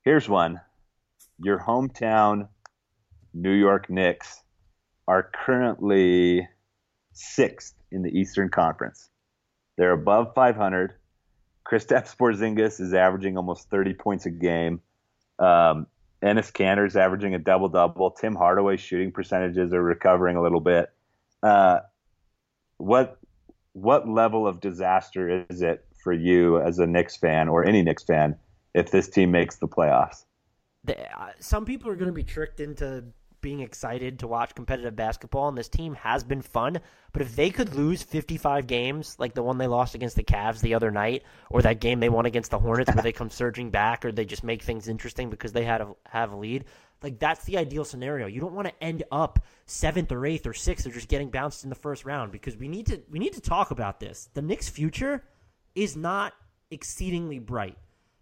here's one: your hometown New York Knicks are currently sixth in the Eastern Conference. They're above 500. Kristaps Porzingis is averaging almost 30 points a game. Um, Enes Kanter is averaging a double double. Tim Hardaway's shooting percentages are recovering a little bit. Uh, what what level of disaster is it for you as a Knicks fan or any Knicks fan if this team makes the playoffs? Uh, some people are going to be tricked into being excited to watch competitive basketball, and this team has been fun. But if they could lose 55 games, like the one they lost against the Cavs the other night, or that game they won against the Hornets where they come surging back, or they just make things interesting because they had a, have a lead, like that's the ideal scenario. You don't want to end up seventh or eighth or sixth or just getting bounced in the first round because we need to we need to talk about this. The Knicks' future is not exceedingly bright.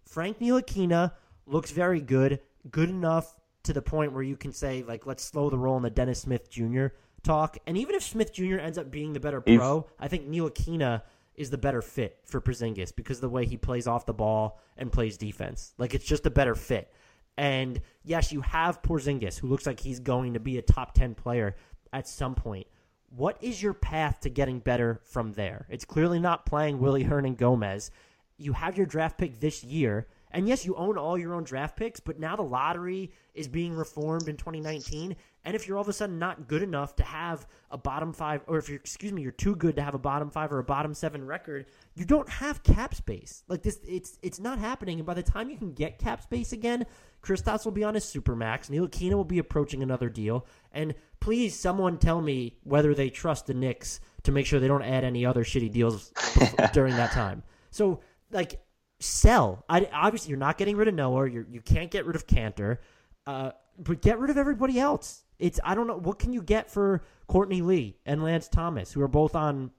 Frank Ntilikina looks very good, good enough to the point where you can say like let's slow the roll in the Dennis Smith Jr. talk. And even if Smith Jr. ends up being the better pro, I think Ntilikina is the better fit for Porzingis because of the way he plays off the ball and plays defense. Like it's just a better fit. And yes, you have Porzingis who looks like he's going to be a top 10 player at some point. What is your path to getting better from there? It's clearly not playing Willy Hernangomez. You have your draft pick this year and yes, you own all your own draft picks, but now the lottery is being reformed in 2019. And if you're all of a sudden not good enough to have a bottom five, or if you're, excuse me, you're too good to have a bottom five or a bottom seven record, you don't have cap space. Like this, it's it's not happening. And by the time you can get cap space again, Kristaps will be on his supermax. Ntilikina will be approaching another deal. And please, someone tell me whether they trust the Knicks to make sure they don't add any other shitty deals during that time. So, like, sell. I, obviously, you're not getting rid of Noah. You're, you can't get rid of Kanter, uh, but get rid of everybody else. It's I don't know what can you get for Courtney Lee and Lance Thomas, who are both on.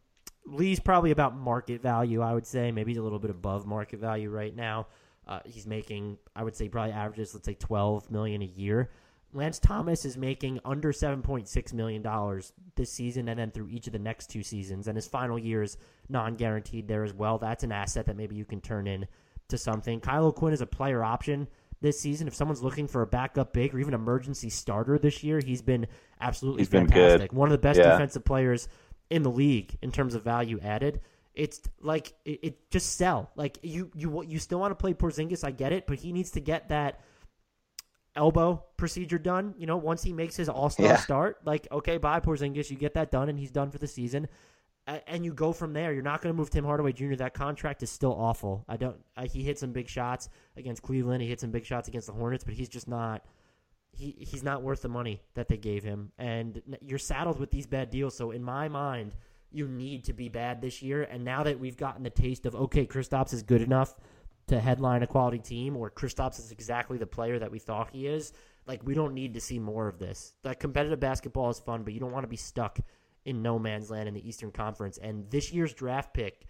Lee's probably about market value, I would say. Maybe he's a little bit above market value right now. Uh, he's making, I would say, probably averages, let's say, twelve million a year. Lance Thomas is making under $7.6 million this season and then through each of the next two seasons. And his final year is non guaranteed there as well. That's an asset that maybe you can turn in to something. Kyle O'Quinn is a player option this season. If someone's looking for a backup big or even emergency starter this year, he's been absolutely he's fantastic. Been One of the best yeah. defensive players in the league in terms of value added. It's like it, it just sell. Like you you you still want to play Porzingis, I get it, but he needs to get that elbow procedure done. You know, once he makes his All Star yeah. start, like okay, bye Porzingis, you get that done, and he's done for the season, and you go from there. You're not going to move Tim Hardaway Jr. That contract is still awful. I don't. he hit some big shots against Cleveland. He hit some big shots against the Hornets, but he's just not. he he's not worth the money that they gave him, and you're saddled with these bad deals. So in my mind, you need to be bad this year. And now that we've gotten the taste of okay, Kristaps is good enough to headline a quality team, or Kristaps is exactly the player that we thought he is. Like we don't need to see more of this. Like competitive basketball is fun, but you don't want to be stuck in no man's land in the Eastern Conference. And this year's draft pick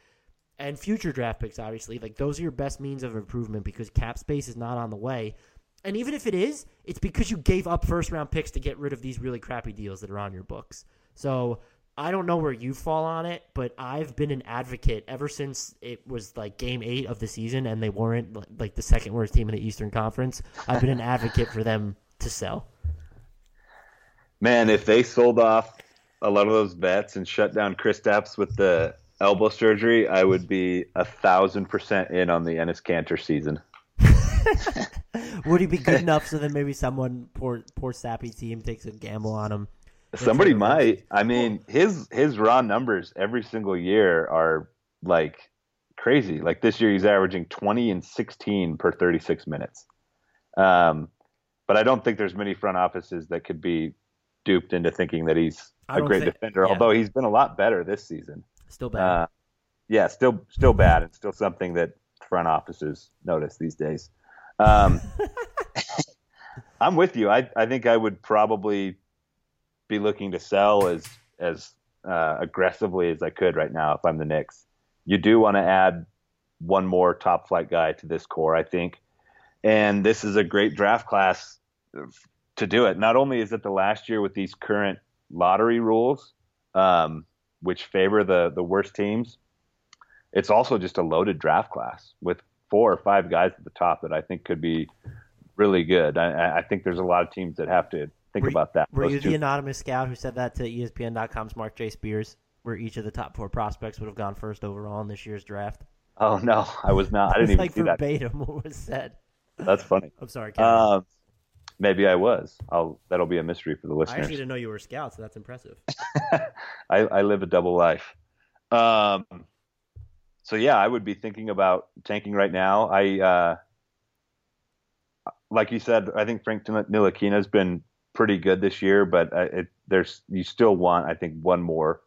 and future draft picks, obviously, like those are your best means of improvement because cap space is not on the way. And even if it is, it's because you gave up first round picks to get rid of these really crappy deals that are on your books. So I don't know where you fall on it, but I've been an advocate ever since it was like game eight of the season and they weren't like the second worst team in the Eastern Conference. I've been an advocate for them to sell. Man, if they sold off a lot of those bets and shut down Kristaps with the elbow surgery, I would be a thousand percent in on the Enes Kanter season. would he be good enough so that maybe someone poor poor sappy team takes a gamble on him? Somebody might. I mean, his his raw numbers every single year are like crazy. Like this year, he's averaging twenty and sixteen per thirty six minutes. Um, but I don't think there's many front offices that could be duped into thinking that he's a great think, defender. Yeah. Although he's been a lot better this season. Still bad. Uh, yeah, still still bad, and still something that front offices notice these days. Um, I'm with you. I I think I would probably be looking to sell as as uh, aggressively as I could right now if I'm the Knicks. You do want to add one more top flight guy to this core, I think, and this is a great draft class to do it. Not only is it the last year with these current lottery rules, um, which favor the the worst teams. It's also just a loaded draft class with four or five guys at the top that I think could be really good. I, I think there's a lot of teams that have to think were, about that. Were Those you two. the anonymous scout who said that to ESPN.com's Marc J. Spears, where each of the top four prospects would have gone first overall in this year's draft? Oh no, I was not. I didn't even like see verbatim that. what was said. That's funny. I'm sorry. Um, Maybe I was. I'll. That'll be a mystery for the listeners. I actually didn't know you were a scout, so that's impressive. I, I live a double life. Um, so yeah, I would be thinking about tanking right now. I, uh, like you said, I think Frank Ntilikina has been pretty good this year, but uh, it, there's you still want, I think, one more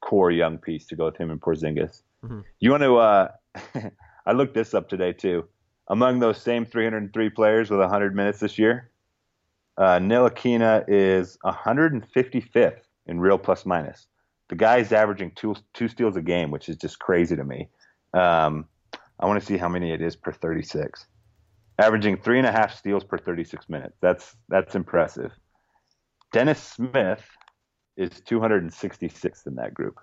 core young piece to go with him and Porzingis. Mm-hmm. You want to? Uh, I looked this up today too. Among those same 303 players with 100 minutes this year, uh, Ntilikina is 155th in real plus minus. The guy's averaging two two steals a game, which is just crazy to me. Um, I want to see how many it is per 36. Averaging three and a half steals per 36 minutes. That's that's impressive. Dennis Smith is 266th in that group.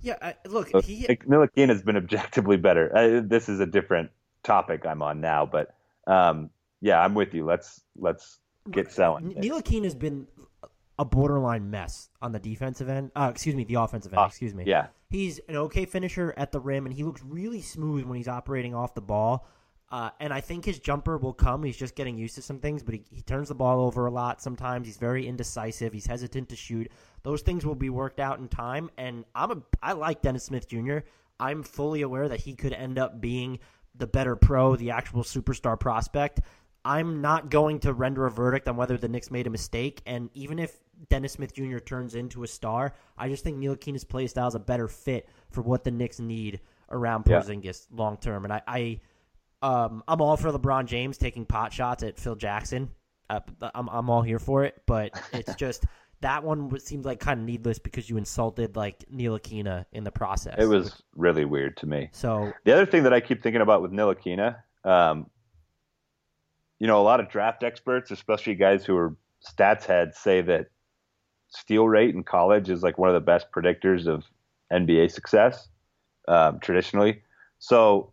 Yeah, I, look, so he Ntilikina has been objectively better. Uh, this is a different topic I'm on now, but um, yeah, I'm with you. Let's let's get selling. Ntilikina has been a borderline mess on the defensive end. Uh, excuse me, the offensive end. Uh, excuse me. Yeah, he's an okay finisher at the rim, and he looks really smooth when he's operating off the ball. Uh, and I think his jumper will come. He's just getting used to some things, but he, he turns the ball over a lot sometimes. He's very indecisive. He's hesitant to shoot. Those things will be worked out in time. And I'm a I like Dennis Smith Jr. I'm fully aware that he could end up being the better pro, the actual superstar prospect. I'm not going to render a verdict on whether the Knicks made a mistake. And even if Dennis Smith Jr. turns into a star, I just think Ntilikina's play style is a better fit for what the Knicks need around Porzingis yeah. long term. And I, I um, I'm all for LeBron James taking pot shots at Phil Jackson. Uh, I'm, I'm all here for it, but it's just that one seemed like kind of needless because you insulted like Ntilikina in the process. It was really weird to me. So the other thing that I keep thinking about with Ntilikina, um, you know, a lot of draft experts, especially guys who are stats heads, say that steal rate in college is like one of the best predictors of NBA success um, traditionally. So,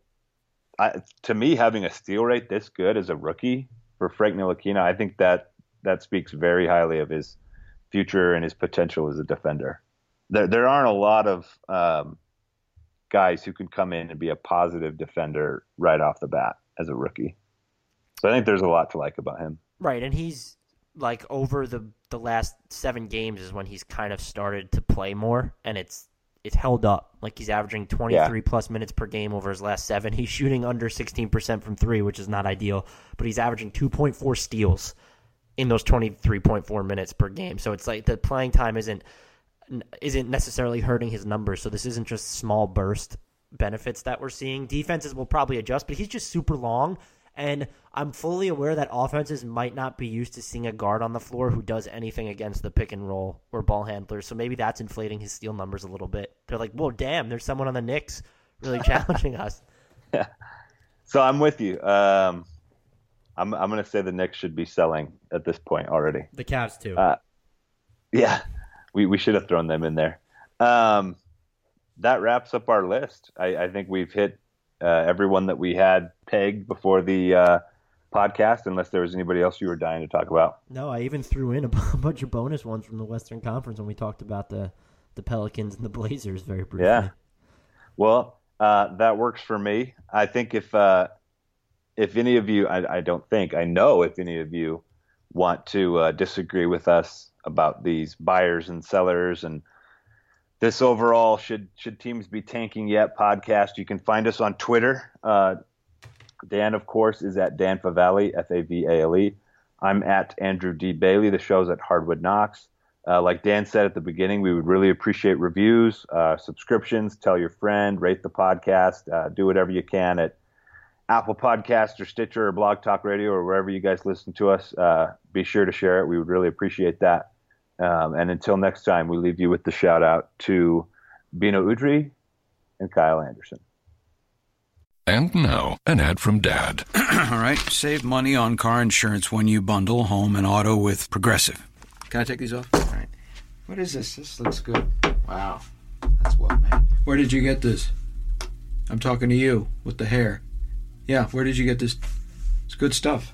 I, to me, having a steal rate this good as a rookie for Frank Ntilikina, I think that that speaks very highly of his future and his potential as a defender. There, there aren't a lot of um, guys who can come in and be a positive defender right off the bat as a rookie. So I think there's a lot to like about him. Right, and he's like over the the last seven games is when he's kind of started to play more, and it's it's held up. Like he's averaging 23 yeah. plus minutes per game over his last seven. He's shooting under 16% from three, which is not ideal, but he's averaging 2.4 steals in those 23.4 minutes per game. So it's like the playing time isn't isn't necessarily hurting his numbers. So this isn't just small burst benefits that we're seeing. Defenses will probably adjust, but he's just super long. And I'm fully aware that offenses might not be used to seeing a guard on the floor who does anything against the pick and roll or ball handlers. So maybe that's inflating his steal numbers a little bit. They're like, whoa, damn, there's someone on the Knicks really challenging us. Yeah. So I'm with you. Um, I'm I'm going to say the Knicks should be selling at this point already. The Cavs too. Uh, yeah, we we should have thrown them in there. Um, that wraps up our list. I, I think we've hit uh, everyone that we had pegged before the uh, podcast, unless there was anybody else you were dying to talk about. No, I even threw in a bunch of bonus ones from the Western Conference when we talked about the the Pelicans and the Blazers very briefly. Yeah. Well, uh, that works for me. I think if uh, if any of you, I, I, don't think, I know if any of you want to uh, disagree with us about these buyers and sellers and this overall should should teams be tanking yet podcast. You can find us on Twitter. Uh, Dan, of course, is at Dan Favale, F A V A L E. I'm at Andrew D Bailey. The show's at Hardwood Knocks. Uh, like Dan said at the beginning, we would really appreciate reviews, uh, subscriptions. Tell your friend, rate the podcast, uh, do whatever you can at Apple Podcast or Stitcher or Blog Talk Radio or wherever you guys listen to us. Uh, be sure to share it. We would really appreciate that. Um, and until next time, we leave you with the shout out to Beno Udrih and Kyle Anderson. And now, an ad from Dad. All right, save money on car insurance when you bundle home and auto with Progressive. Can I take these off? All right. What is this? This looks good. Wow. That's well made. Where did you get this? I'm talking to you with the hair. Yeah, where did you get this? It's good stuff.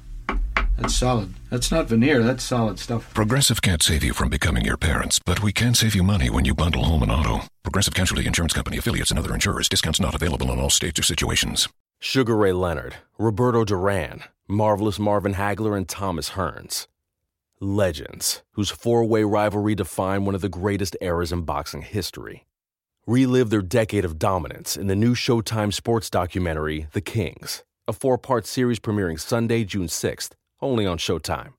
That's solid. That's not veneer. That's solid stuff. Progressive can't save you from becoming your parents, but we can save you money when you bundle home and auto. Progressive Casualty Insurance Company affiliates and other insurers. Discounts not available in all states or situations. Sugar Ray Leonard, Roberto Duran, Marvelous Marvin Hagler, and Thomas Hearns. Legends, whose four way rivalry defined one of the greatest eras in boxing history. Relive their decade of dominance in the new Showtime sports documentary, The Kings, a four part series premiering Sunday, June 6th only on Showtime.